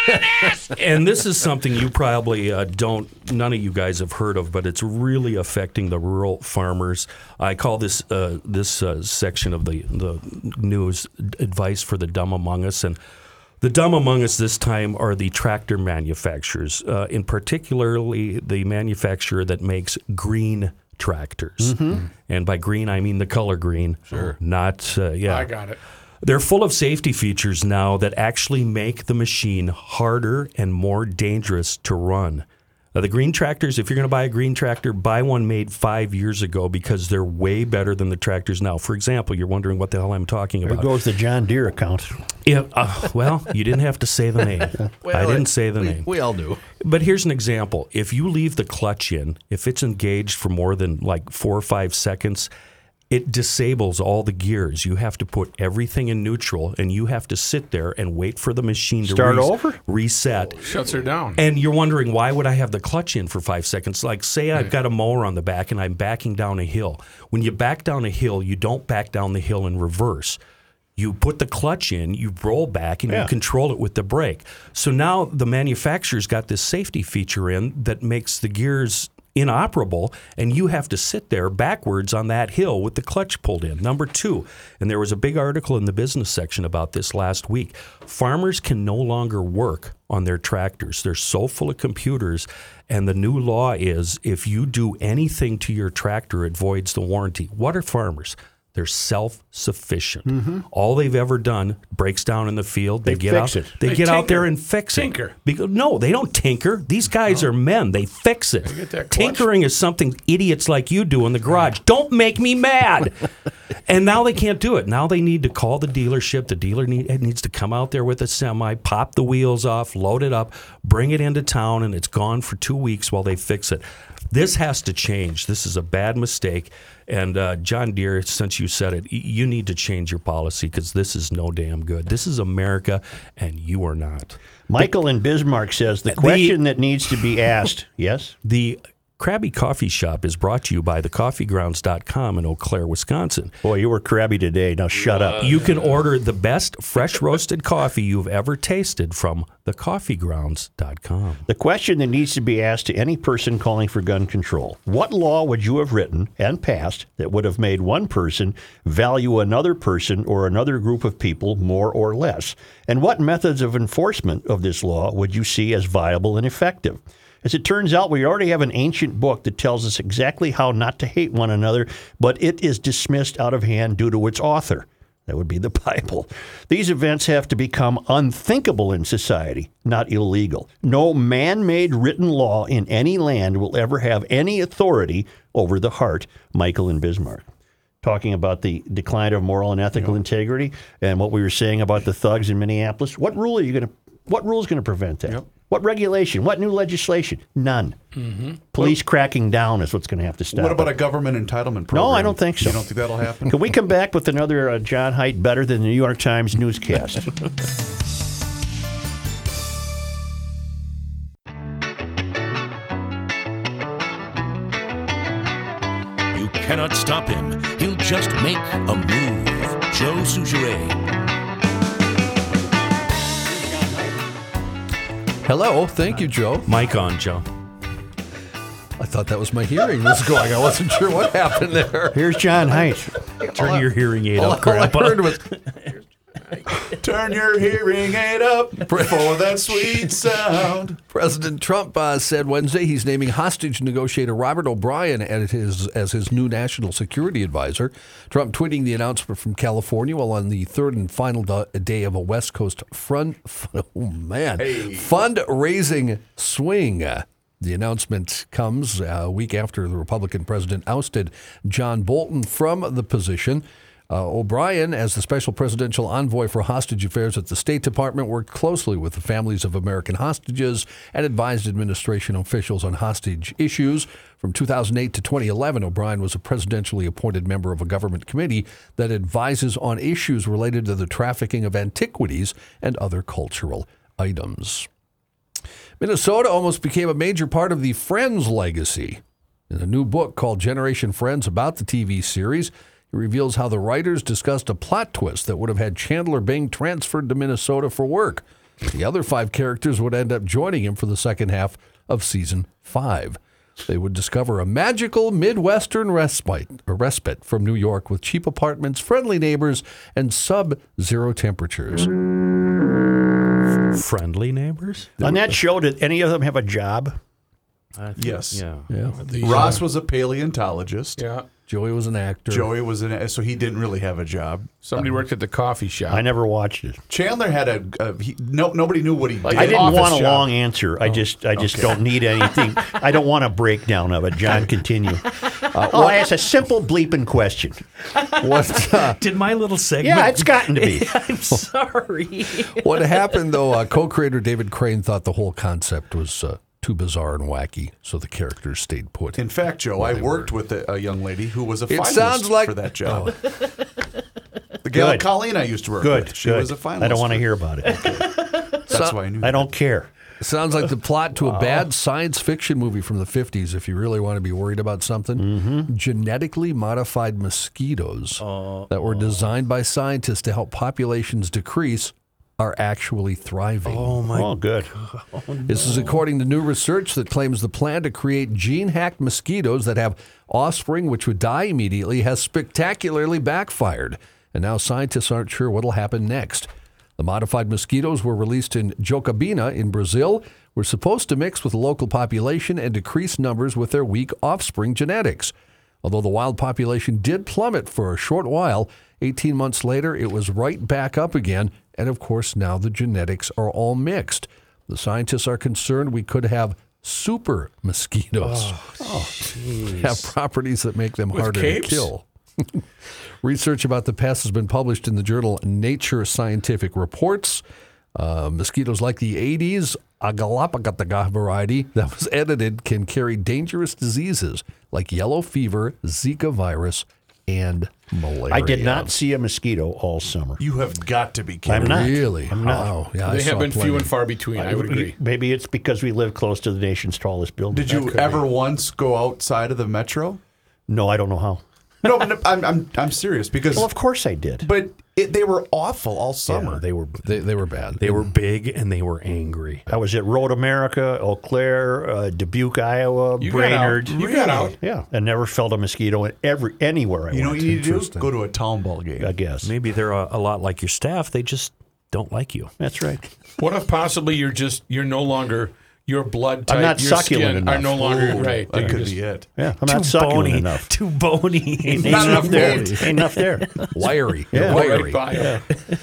E: and this is something you probably uh, don't, none of you guys have heard of, but it's really affecting the rural farmers. I call this uh, this uh, section of the the news advice for the dumb among us, and the dumb among us this time are the tractor manufacturers, uh, in particularly the manufacturer that makes green tractors. And by green, I mean the color green. Sure. Not uh, yeah.
F: I got it.
E: They're full of safety features now that actually make the machine harder and more dangerous to run. The green tractors, if you're going to buy a green tractor, buy one made five years ago because they're way better than the tractors now. For example, you're wondering what the hell I'm talking
B: There
E: about.
B: goes the John Deere account.
E: Yeah, uh, well, you didn't have to say the name. I didn't
D: it-
E: say the
D: we,
E: name.
D: We all do.
E: But here's an example. If you leave the clutch in, if it's engaged for more than like four or five seconds, it disables all the gears. You have to put everything in neutral and you have to sit there and wait for the machine to
B: Start over?
E: reset.
F: Shuts her down.
E: And you're wondering why would I have the clutch in for five seconds? Like, say I've got a mower on the back and I'm backing down a hill. When you back down a hill, you don't back down the hill in reverse. You put the clutch in, you roll back, and
B: Yeah.
E: you control it with the brake. So now the manufacturer's got this safety feature in that makes the gears inoperable, and you have to sit there backwards on that hill with the clutch pulled in. Number two, and there was a big article in the business section about this last week. Farmers can no longer work on their tractors. They're so full of computers, and the new law is if you do anything to your tractor, it voids the warranty. What are farmers? They're self-sufficient. Mm-hmm. All they've ever done breaks down in the field. They,
B: They
E: get
B: fix
E: out.
B: it.
E: They,
F: They
E: get out there and fix
F: Tinker.
E: it. Because, no, they don't tinker. These guys are men. They fix it.
F: get that clutch.
E: Tinkering is something idiots like you do in the garage. Don't make me mad. and now they can't do it. Now they need to call the dealership. The dealer need, needs to come out there with a semi, pop the wheels off, load it up, bring it into town, and it's gone for two weeks while they fix it. This has to change. This is a bad mistake. And uh, John Deere, since you said it, you need to change your policy because this is no damn good. This is America, and you are not.
B: Michael in Bismarck says the question that needs to be asked. Yes.
E: The Krabby Coffee Shop is brought to you by thecoffeegrounds.com in Eau Claire, Wisconsin.
B: Boy, you were crabby today. Now shut up.
E: You can order the best fresh roasted coffee you've ever tasted from thecoffeegrounds.com.
B: The question that needs to be asked to any person calling for gun control What law would you have written and passed that would have made one person value another person or another group of people more or less? And what methods of enforcement of this law would you see as viable and effective? As it turns out, we already have an ancient book that tells us exactly how not to hate one another, but it is dismissed out of hand due to its author. That would be the Bible. These events have to become unthinkable in society, not illegal. No man made written law in any land will ever have any authority over the heart. Michael and Bismarck. Talking about the decline of moral and ethical integrity and what we were saying about the thugs in Minneapolis. What rule are you going to, what rule is going to prevent that? What regulation? What new legislation? None. Police cracking down is what's going to have to stop.
A: What about
B: it.
A: a government entitlement program?
B: No, I don't think so.
A: You don't think that'll happen?
B: Can we come back with another uh, John Haidt better than the New York Times newscast?
I: You cannot stop him. He'll just make a move. Joe Soucheray.
D: Hello. Thank you, Joe.
E: Mic on, Joe.
D: I thought that was my hearing was going. I wasn't sure what happened there.
B: Here's John Haidt.
E: Turn your hearing aid
D: All,
E: up,
D: all I
E: Grandpa.
D: heard was
A: Turn your hearing aid up for that sweet sound.
D: President Trump uh, said Wednesday he's naming hostage negotiator Robert O'Brien as his, as his new national security advisor. Trump tweeting the announcement from California while on the third and final day of a West Coast front, oh man, fundraising swing. The announcement comes uh, a week after the Republican president ousted John Bolton from the position. Uh, O'Brien, as the special presidential envoy for hostage affairs at the State Department, worked closely with the families of American hostages and advised administration officials on hostage issues. From 2008 to 2011, O'Brien was a presidentially appointed member of a government committee that advises on issues related to the trafficking of antiquities and other cultural items. Minnesota almost became a major part of the Friends legacy. In a new book called Generation Friends about the TV series, it reveals how the writers discussed a plot twist that would have had Chandler Bing transferred to Minnesota for work. The other five characters would end up joining him for the second half of season five. They would discover a magical Midwestern respite, a respite from New York with cheap apartments, friendly neighbors, and sub zero temperatures.
E: Friendly neighbors?
B: On that show, did any of them have a job?
A: Yes.
E: Yeah.
D: Yeah.
A: Ross uh, was a paleontologist.
F: Yeah.
D: Joey was an actor.
A: Joey was an so he didn't really have a job.
F: Somebody worked at the coffee shop.
B: I never watched it.
A: Chandler had a, a he, no nobody knew what he did.
B: I didn't
A: Office
B: want a
A: job.
B: long answer. I just, I just
A: okay.
B: don't need anything. I don't want a breakdown of it. John, continue. Uh, oh, it's a simple bleeping question.
D: What, uh,
E: Did my little segment?
B: Yeah, it's gotten to be.
E: I'm sorry.
D: what happened though? Uh, co-creator David Crane thought the whole concept was uh, too bizarre and wacky, so the characters stayed put.
A: In fact, Joe, I worked with a, a young lady who was a
D: It
A: finalist
D: sounds like-
A: for that job. The gal
B: Good.
A: Colleen I used to work
B: Good.
A: with. She
B: good.
A: was a finalist.
B: I don't want to hear about it.
A: That's
D: So-
A: why I knew.
B: I don't care.
D: Sounds like the plot to a bad science fiction movie from the 50s if you really want to be worried about something.
B: Mm-hmm.
D: Genetically modified mosquitoes
B: Uh,
D: that were designed by scientists to help populations decrease are actually thriving.
E: Oh my
B: Oh, good.
D: This is according to new research that claims the plan to create gene hacked mosquitoes that have offspring which would die immediately has spectacularly backfired. And now scientists aren't sure what'll happen next. The modified mosquitoes were released in Jacobina in Brazil, were supposed to mix with the local population and decrease numbers with their weak offspring genetics. Although the wild population did plummet for a short while, 18 months later it was right back up again, and of course now the genetics are all mixed. The scientists are concerned we could have super mosquitoes. have properties that make them
F: With
D: harder
F: capes?
D: to kill. Research about the pest has been published in the journal Nature Scientific Reports. Uh, mosquitoes like the Aedes agalapagataga variety that was edited can carry dangerous diseases like yellow fever, Zika virus, and malaria.
B: I did not see a mosquito all summer.
A: You have got to be kidding.
B: I'm not.
D: Really?
B: I'm not.
D: Wow. Yeah, I
F: they have been
D: plenty.
F: few and far between. I would agree.
B: Maybe it's because we live close to the nation's tallest building.
A: Did you ever once go outside of the metro?
B: No, I don't know how.
A: No, but I'm, I'm, I'm serious because.
B: Well, of course I did.
A: But it, they were awful all summer.
B: Yeah, they were.
D: They, they were bad.
E: They were big and they were angry.
B: I was at Road America, Eau Claire, uh, Dubuque, Iowa,
F: You got out.
B: Brainerd.
F: You got out.
B: Yeah, and never felt a mosquito in every anywhere I
A: you know
B: went.
A: what you need to do? Go to a town ball game.
B: I guess
E: Maybe they're a, a lot like your staff. They just don't like you.
B: that's right.
F: What if possibly you're just you're no longer your blood type,
B: I'm not
F: your
B: succulent
F: skin are no longer
A: Ooh,
F: right.
A: That could
F: just-
A: be it.
B: Yeah, I'm not succulent enough.
E: Too bony.
B: Ain't
A: Not
B: enough
A: enough
B: there.
A: meat.
B: Ain't enough there.
D: wiry.
B: Yeah.
D: wiry.
F: Right by you.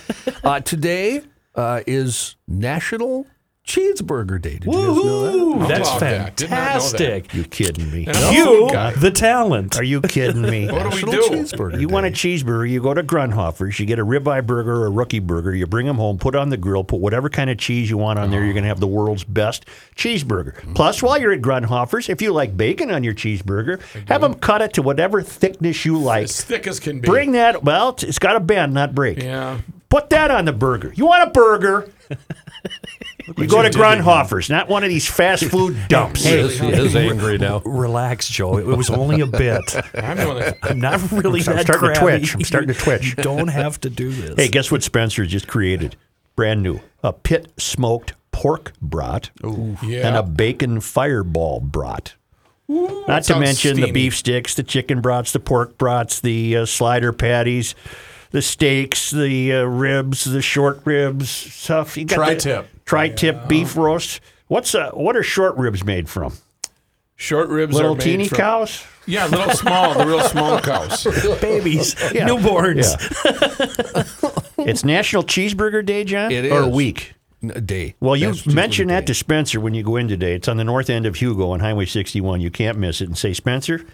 D: Uh, today uh, is National Cheeseburger Day. Did you guys know that?
F: Oh,
E: That's
F: about that? Did that.
E: fantastic.
B: You kidding me?
F: And
E: You,
F: food
E: the talent.
B: Are you kidding me?
F: What do we
D: National
F: do?
D: Cheeseburger
B: You want a cheeseburger, you go to Grundhofer's, you get a ribeye burger or a rookie burger, you bring them home, put on the grill, put whatever kind of cheese you want on there, you're going to have the world's best cheeseburger. Plus, while you're at Grundhofer's, if you like bacon on your cheeseburger, have them cut it to whatever thickness you like.
F: As thick as can be.
B: Bring that, well, it's- it's got to bend, not break.
F: Yeah.
B: Put that on the burger. You want a burger? you go to Grundhofer's, not one of these fast food dumps.
D: He is, he is angry now.
E: Relax, Joe. It was only a bit.
F: I'm.
E: I'm not really
B: I'm
E: that
B: starting to
E: crabby.
B: twitch. I'm starting to twitch.
E: You don't have to do this.
B: Hey, guess what Spencer just created? Brand new. A pit smoked pork brat
F: Yeah.
B: and a bacon fireball brat. Not to
F: sounds
B: mention the beef sticks, the chicken brats, the pork brats, the uh, slider patties, the steaks, the uh, ribs, the short ribs stuff. You got
A: Tri-tip.
B: tri-tip beef roast. What's uh, what are short ribs made from?
F: Short ribs
B: Little
F: are made
B: teeny
F: from,
B: cows.
F: Yeah, little small, the real small cows.
E: babies,
B: Yeah.
E: newborns.
B: It's National Cheeseburger Day, John,
D: It
B: or
D: is.
B: week.
D: A day.
B: Well, you
D: National
B: mentioned that
D: Day.
B: to Spencer when you go in today. It's on the north end of Hugo on Highway 61. You can't miss it. And say, Spencer,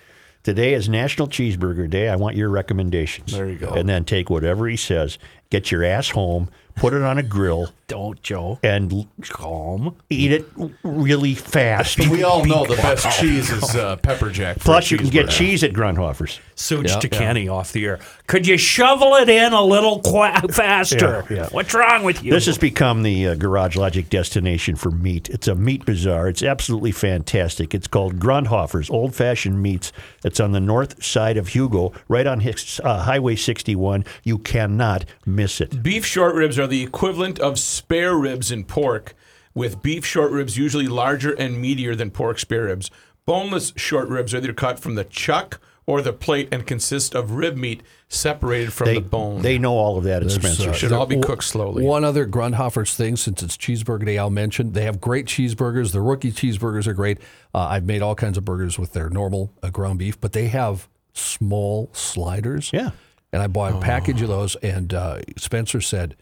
B: today is National Cheeseburger Day. I want your recommendations.
A: There you go.
B: And then take whatever he says, get your ass home, put it on a grill,
E: Don't, Joe.
B: and
E: Calm.
B: eat it really fast.
A: We all know the best cheese is uh, pepper jack. for a
B: Plus, you can get
A: cheeseburger.
B: cheese at Grundhofer's.
E: Suge
D: Yeah.
E: to Kenny off the air. Could you shovel it in a little qua- faster?
B: Yeah, yeah.
E: What's wrong with you?
B: This has become the uh, Garage Logic destination for meat. It's a meat bazaar. It's absolutely fantastic. It's called Grundhofer's Old Fashioned Meats. It's on the north side of Hugo, right on Hicks, uh, Highway 61. You cannot miss it.
F: Beef short ribs are the equivalent of spare ribs in pork, with beef short ribs usually larger and meatier than pork spare ribs. Boneless short ribs are either cut from the chuck or the plate and consist of rib meat separated from
B: They,
F: the bone.
B: they know all of that at Spencer.
D: uh,
F: should all be cooked slowly.
D: One other Grundhofer's thing, since it's Cheeseburger Day, I'll mention they have great cheeseburgers. The rookie cheeseburgers are great. Uh, I've made all kinds of burgers with their normal uh, ground beef, but they have small sliders.
B: Yeah.
D: And I bought a package of those, and uh, Spencer said,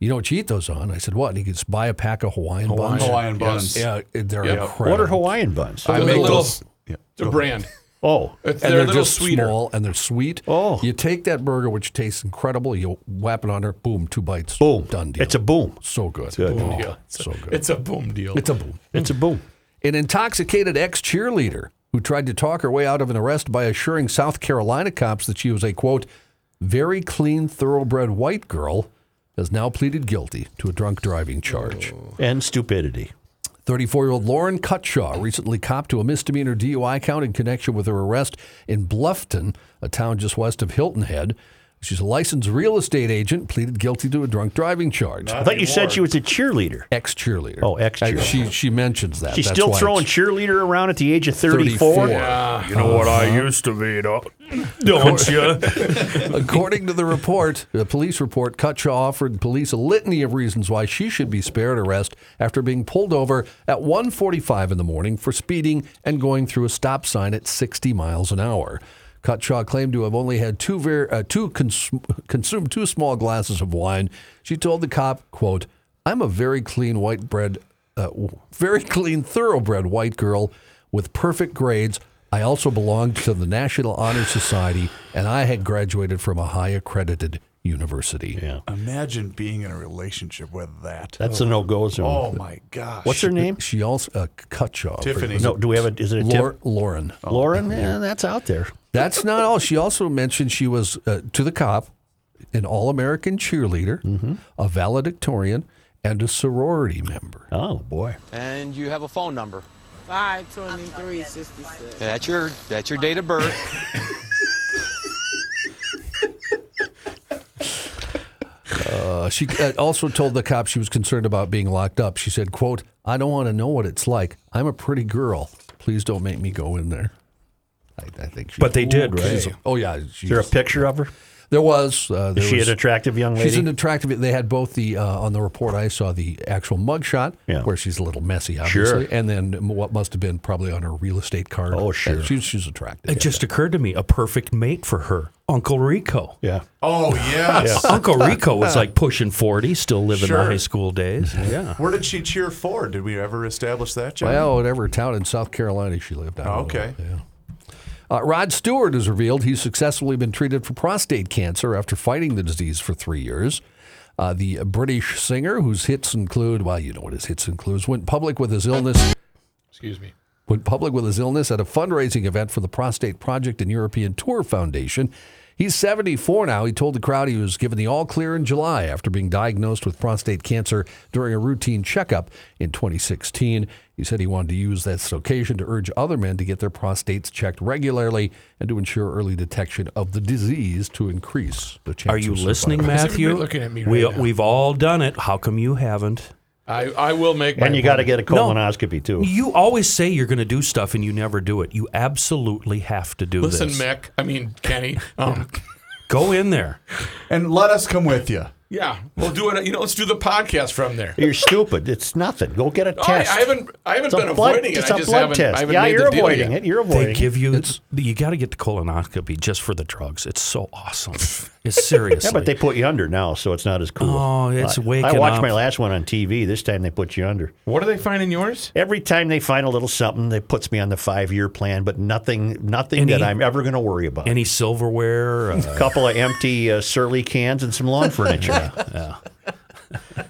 D: "You know what you eat those on?" I said, "What?" And he goes, "Buy a pack of Hawaiian, buns."
A: Hawaiian buns.
D: Yeah, they're
F: Yep.
D: incredible.
B: What are Hawaiian buns?
A: I make
F: little-
A: those. Yeah.
F: It's a brand.
B: Oh,
F: It's,
D: and
F: they're,
D: they're,
F: a little
D: just
F: sweeter.
D: small and they're sweet.
B: Oh.
D: you take that burger, which tastes incredible. You whap it on there, boom, two bites,
B: boom.
D: done deal.
B: It's a boom.
D: so good,
B: good.
D: Oh,
F: deal. It's a,
D: so good.
F: It's a boom deal.
D: It's a boom.
B: It's a boom.
D: An intoxicated ex cheerleader who tried to talk her way out of an arrest by assuring South Carolina cops that she was a quote very clean, thoroughbred white girl has now pleaded guilty to a drunk driving charge.
B: And stupidity.
D: 34 year old Lauren Cutshaw recently copped to a misdemeanor DUI count in connection with her arrest in Bluffton, a town just west of Hilton Head. She's a licensed real estate agent, pleaded guilty to a drunk driving charge.
B: I thought you said she was a cheerleader.
D: Ex cheerleader.
B: Oh, ex cheerleader.
D: She she mentions that.
B: She's
D: That's
B: still
D: why
B: throwing
D: it's-
B: cheerleader around at the age of 34.
D: 34.
E: You know what I uh-huh. used to be, though. don't you?
D: According to the report, the police report, Cutshaw offered police a litany of reasons why she should be spared arrest after being pulled over at 1:45 in the morning for speeding and going through a stop sign at 60 miles an hour. Cutshaw claimed to have only had two ver- uh, two cons- consumed two small glasses of wine. She told the cop, "quote I'm a very clean white bread, uh, very clean thoroughbred white girl with perfect grades. I also belonged to the National Honor Society, and I had graduated from a high accredited university."
B: Yeah.
A: Imagine being in a relationship with that.
B: That's a no-go zone.
A: Oh my gosh.
B: What's her name?
D: She also uh, Cutshaw.
A: Tiffany.
B: No, do we have a? Is it a
D: Laur-
B: tip?
D: Lauren.
B: Lauren? Yeah, that's out there.
D: That's not all. She also mentioned she was uh, to the cop an all-American cheerleader,
B: Mm-hmm.
D: a valedictorian, and a sorority member.
B: Oh boy.
N: And you have a phone number.
O: 52366.
N: That's your that's your date of birth.
D: Uh, she uh, also told the cop she was concerned about being locked up. She said, "quote I don't want to know what it's like. I'm a pretty girl. Please don't make me go in there." I, I think. She,
E: But they did,
D: She's-
E: right?
D: Oh yeah.
B: Is there a picture of her?
D: There was. Uh, there
B: Is she
D: was-
B: an attractive young lady?
D: She's an attractive. They had both the uh, on the report. I saw the actual mugshot,
B: Yeah.
D: where she's a little messy, obviously,
B: Sure.
D: and then what must have been probably on her real estate card.
B: Oh, sure.
D: She's she's attractive.
E: It just occurred to me a perfect mate for her, Uncle Rico.
B: yeah.
A: Oh yes.
E: Uncle Rico was like pushing 40, still living
A: Sure.
E: the high school days. Yeah.
A: Where did she cheer for? Did we ever establish that, John?
D: Well, whatever town in South Carolina she lived. I don't
A: Oh,
D: know.
A: okay.
D: Yeah. Uh, Rod Stewart has revealed he's successfully been treated for prostate cancer after fighting the disease for three years. Uh, the British singer, whose hits include, well, you know what his hits includes, went public with his illness.
F: Excuse me.
D: went public with his illness at a fundraising event for the Prostate Project and European Tour Foundation. He's 74 now. He told the crowd he was given the all clear in July after being diagnosed with prostate cancer during a routine checkup in 2016. He said he wanted to use this occasion to urge other men to get their prostates checked regularly and to ensure early detection of the disease to increase the chance
E: Are you
D: of
E: listening,
D: survival.
F: Is everybody
E: Matthew?
F: looking at me
E: we,
F: now?
E: We've all done it. How come you haven't?
F: I, I will make my
B: And you got to get a
E: No.
B: colonoscopy too.
E: You always say you're going to do stuff and you never do it. You absolutely have to do
F: Listen,
E: this.
F: Mick. I mean, Kenny. Um,
E: Go in there.
A: And let us come with you.
F: yeah, we'll do it. You know, let's do the podcast from there.
B: You're stupid. It's nothing. Go get a
F: Oh, I,
B: test.
F: I haven't. I haven't
B: It's a
F: been
B: blood-
F: avoiding it.
B: It's
F: I
B: a
F: just
B: blood
F: haven't.
B: test. Yeah, you're avoiding
F: yet.
B: it. You're avoiding
E: They give
B: it.
E: you, you got to get the colonoscopy just for the drugs. It's so awesome. It's seriously.
B: Yeah, but they put you under now, so it's not as cool.
E: Oh, it's
B: I,
E: waking
B: I watched
E: up.
B: my last one on TV. This time they put you under.
F: What are they finding yours?
B: Every time they find a little something, they puts me on the five year plan, but nothing, nothing
E: Any-
B: that I'm ever going to worry about.
E: Any silverware?
B: a
E: Uh,
B: couple of empty uh, surly cans and some lawn furniture,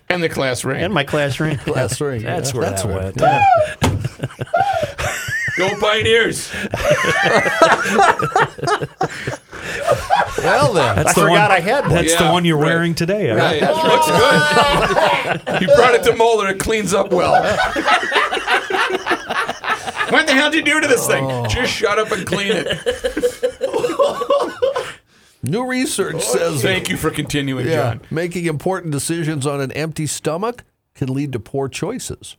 F: And the class ring.
B: and my class ring.
D: Last ring.
E: that's
D: yeah,
E: where
D: that's
E: that
D: right.
E: went.
F: Go Pioneers!
D: Well, then.
E: That's
B: I
E: the
B: forgot
E: one,
B: I had one.
E: That's the one you're
F: right.
E: wearing today. huh?
F: Right, that looks good. you brought it to Moeller. It cleans up well. what the hell did you do to this thing?
B: Oh.
F: Just shut up and clean it.
D: New research says
F: Thank you for continuing,
D: Yeah,
F: John.
D: making important decisions on an empty stomach can lead to poor choices.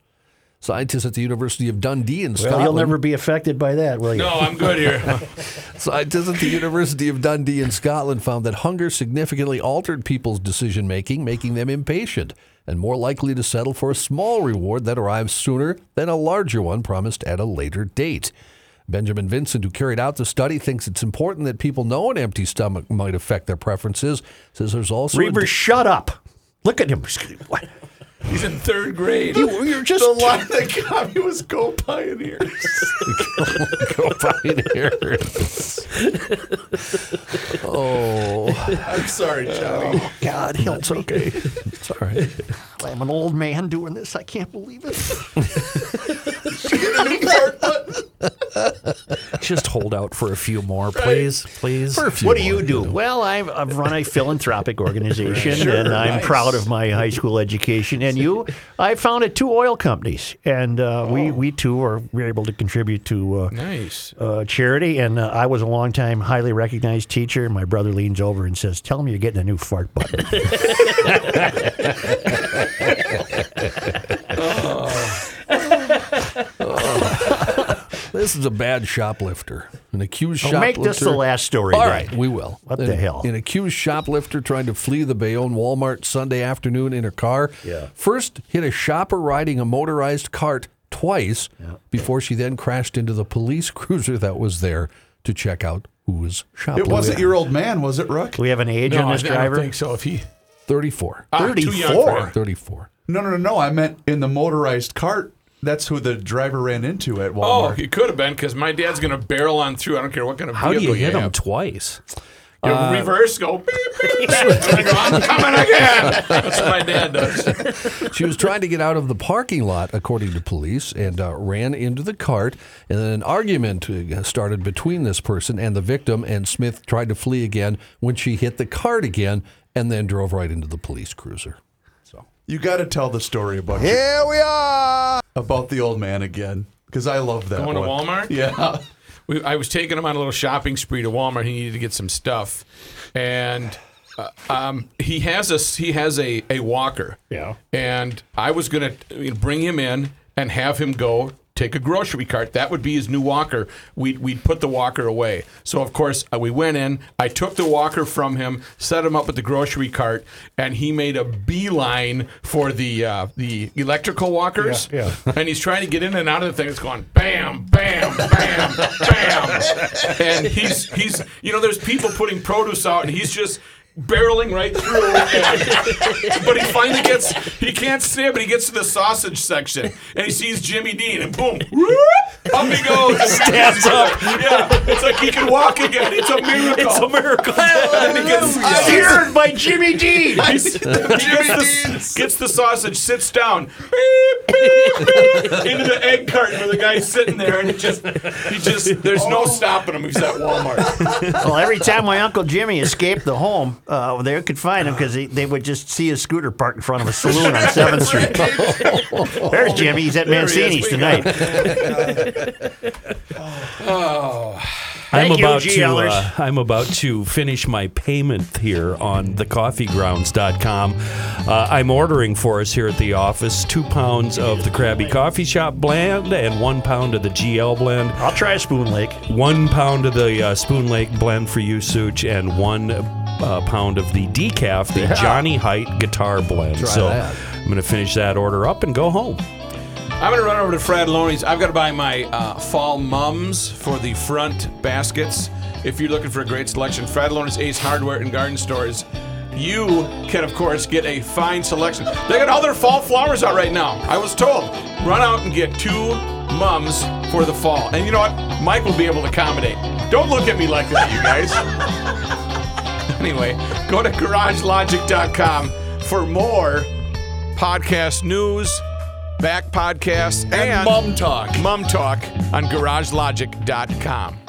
D: Scientists at the University of Dundee in
B: Well,
D: Scotland.
B: you'll never be affected by that, will you?
F: No, I'm good here.
D: Scientists at the University of Dundee in Scotland found that hunger significantly altered people's decision making, making them impatient and more likely to settle for a small reward that arrives sooner than a larger one promised at a later date. Benjamin Vincent, who carried out the study, thinks it's important that people know an empty stomach might affect their preferences. Says there's also a
B: Reavers, shut up. Look at him. What?
F: He's in third grade.
B: You, you're just
A: The line that got me was "Go Pioneers."
D: Go Pioneers. oh,
A: I'm sorry, Johnny.
B: Oh, God help
D: that's
B: me.
D: okay. It's all right.
B: I'm an old man doing this. I can't believe it.
A: Get a new start button.
E: Just hold out for a few more, please, please.
B: what do you do? Well, I've, I've run a philanthropic organization,
E: Sure,
B: and I'm
E: nice.
B: proud of my high school education. And you, I founded two oil companies, and uh, we we too are we're able to contribute to uh,
F: Nice.
B: uh, charity. And uh, I was a longtime highly recognized teacher. And my brother leans over and says, "Tell him you're getting a new fart button."
D: This is a bad shoplifter. An accused
B: Well,
D: shoplifter.
B: make this the last story,
D: All
B: then.
D: we will.
B: What the
D: An-
B: hell?
D: An accused shoplifter trying to flee the Bayonne Walmart Sunday afternoon in her car.
B: Yeah.
D: First hit a shopper riding a motorized cart twice yeah. before she then crashed into the police cruiser that was there to check out who was
A: It wasn't your old man, was it, Rook?
B: we have an age
F: No,
B: on
F: I,
B: this
F: I don't think so. If he
D: 34.
F: Ah,
B: 34.
D: 34.
A: No, no, no, no. I meant in the motorized cart. That's who the driver ran into at Walmart.
F: Oh,
A: Walmart.
F: he could have been because my dad's going to barrel on through. I don't care what kind of
E: How do you
F: vehicle
E: hit him
F: have.
E: twice?
F: You reverse, go beep, beep, beep. And I go, I'm coming again. That's what my dad does.
D: She was trying to get out of the parking lot, according to police, and uh, ran into the cart. And then an argument uh, started between this person and the victim, and Smith tried to flee again when she hit the cart again and then drove right into the police cruiser.
A: So You got to tell the story about
J: Here we are.
A: About the old man again because I love that.
F: Going to. Walmart?
A: Yeah.
F: We, I was taking him on a little shopping spree to Walmart. He needed to get some stuff, and uh, um, he has a he has a, a walker.
B: Yeah.
F: And I was gonna you know, bring him in and have him go take a grocery cart. That would be his new walker. We'd, we'd put the walker away. So of course uh, we went in. I took the walker from him, set him up with the grocery cart, and he made a beeline for the uh, the electrical walkers.
B: Yeah,
F: And he's trying to get in and out of the thing. It's going bam, bam, bam, bam, and he's he's you know there's people putting produce out, and he's just barreling right through. and- but he finally gets he can't stand, but he gets to the sausage section, and he sees Jimmy Dean, and boom, whoop, up he goes,
E: Stands up.
F: Yeah, it's like he can walk again. It's a miracle.
E: It's a miracle.
F: And he gets
B: Steered by Jimmy Dean.
F: He's- he gets, the, gets the sausage, sits down, beep, beep, beep, into the egg carton where the guy's sitting there, and he just, he just, there's no oh. stopping him. He's at Walmart.
B: well, every time my uncle Jimmy escaped the home, uh, they could find him because they would just see his scooter parked in front of a saloon on Seventh Street. There's Jimmy. He's at
F: There he is.
B: Mancini's
F: We
B: tonight.
F: Oh,
E: I'm
B: Thank you,
E: about to
B: GLers.
E: uh, I'm about to finish my payment here on thecoffeegrounds.com. Uh, I'm ordering for us here at the office two pounds of the Krabby Coffee Shop blend and one pound of the GL blend.
B: I'll try a Spoon Lake.
E: One pound of the uh, Spoon Lake blend for you, Such, and one uh, pound of the decaf, the Johnny Haidt guitar blend.
D: Try
E: so
D: that.
E: I'm going to finish that order up and go home.
F: I'm going to run over to Fratallone's. I've got to buy my uh, fall mums for the front baskets. If you're looking for a great selection, Fratallone's Ace Hardware and Garden Stores. You can, of course, get a fine selection. They got all their fall flowers out right now. I was told. Run out and get two mums for the fall. And you know what? Mike will be able to accommodate. Don't look at me like that, you guys. anyway, go to garagelogic.com for more podcast news, back podcasts, and,
A: Mum talk.
F: Mum talk on garagelogic.com.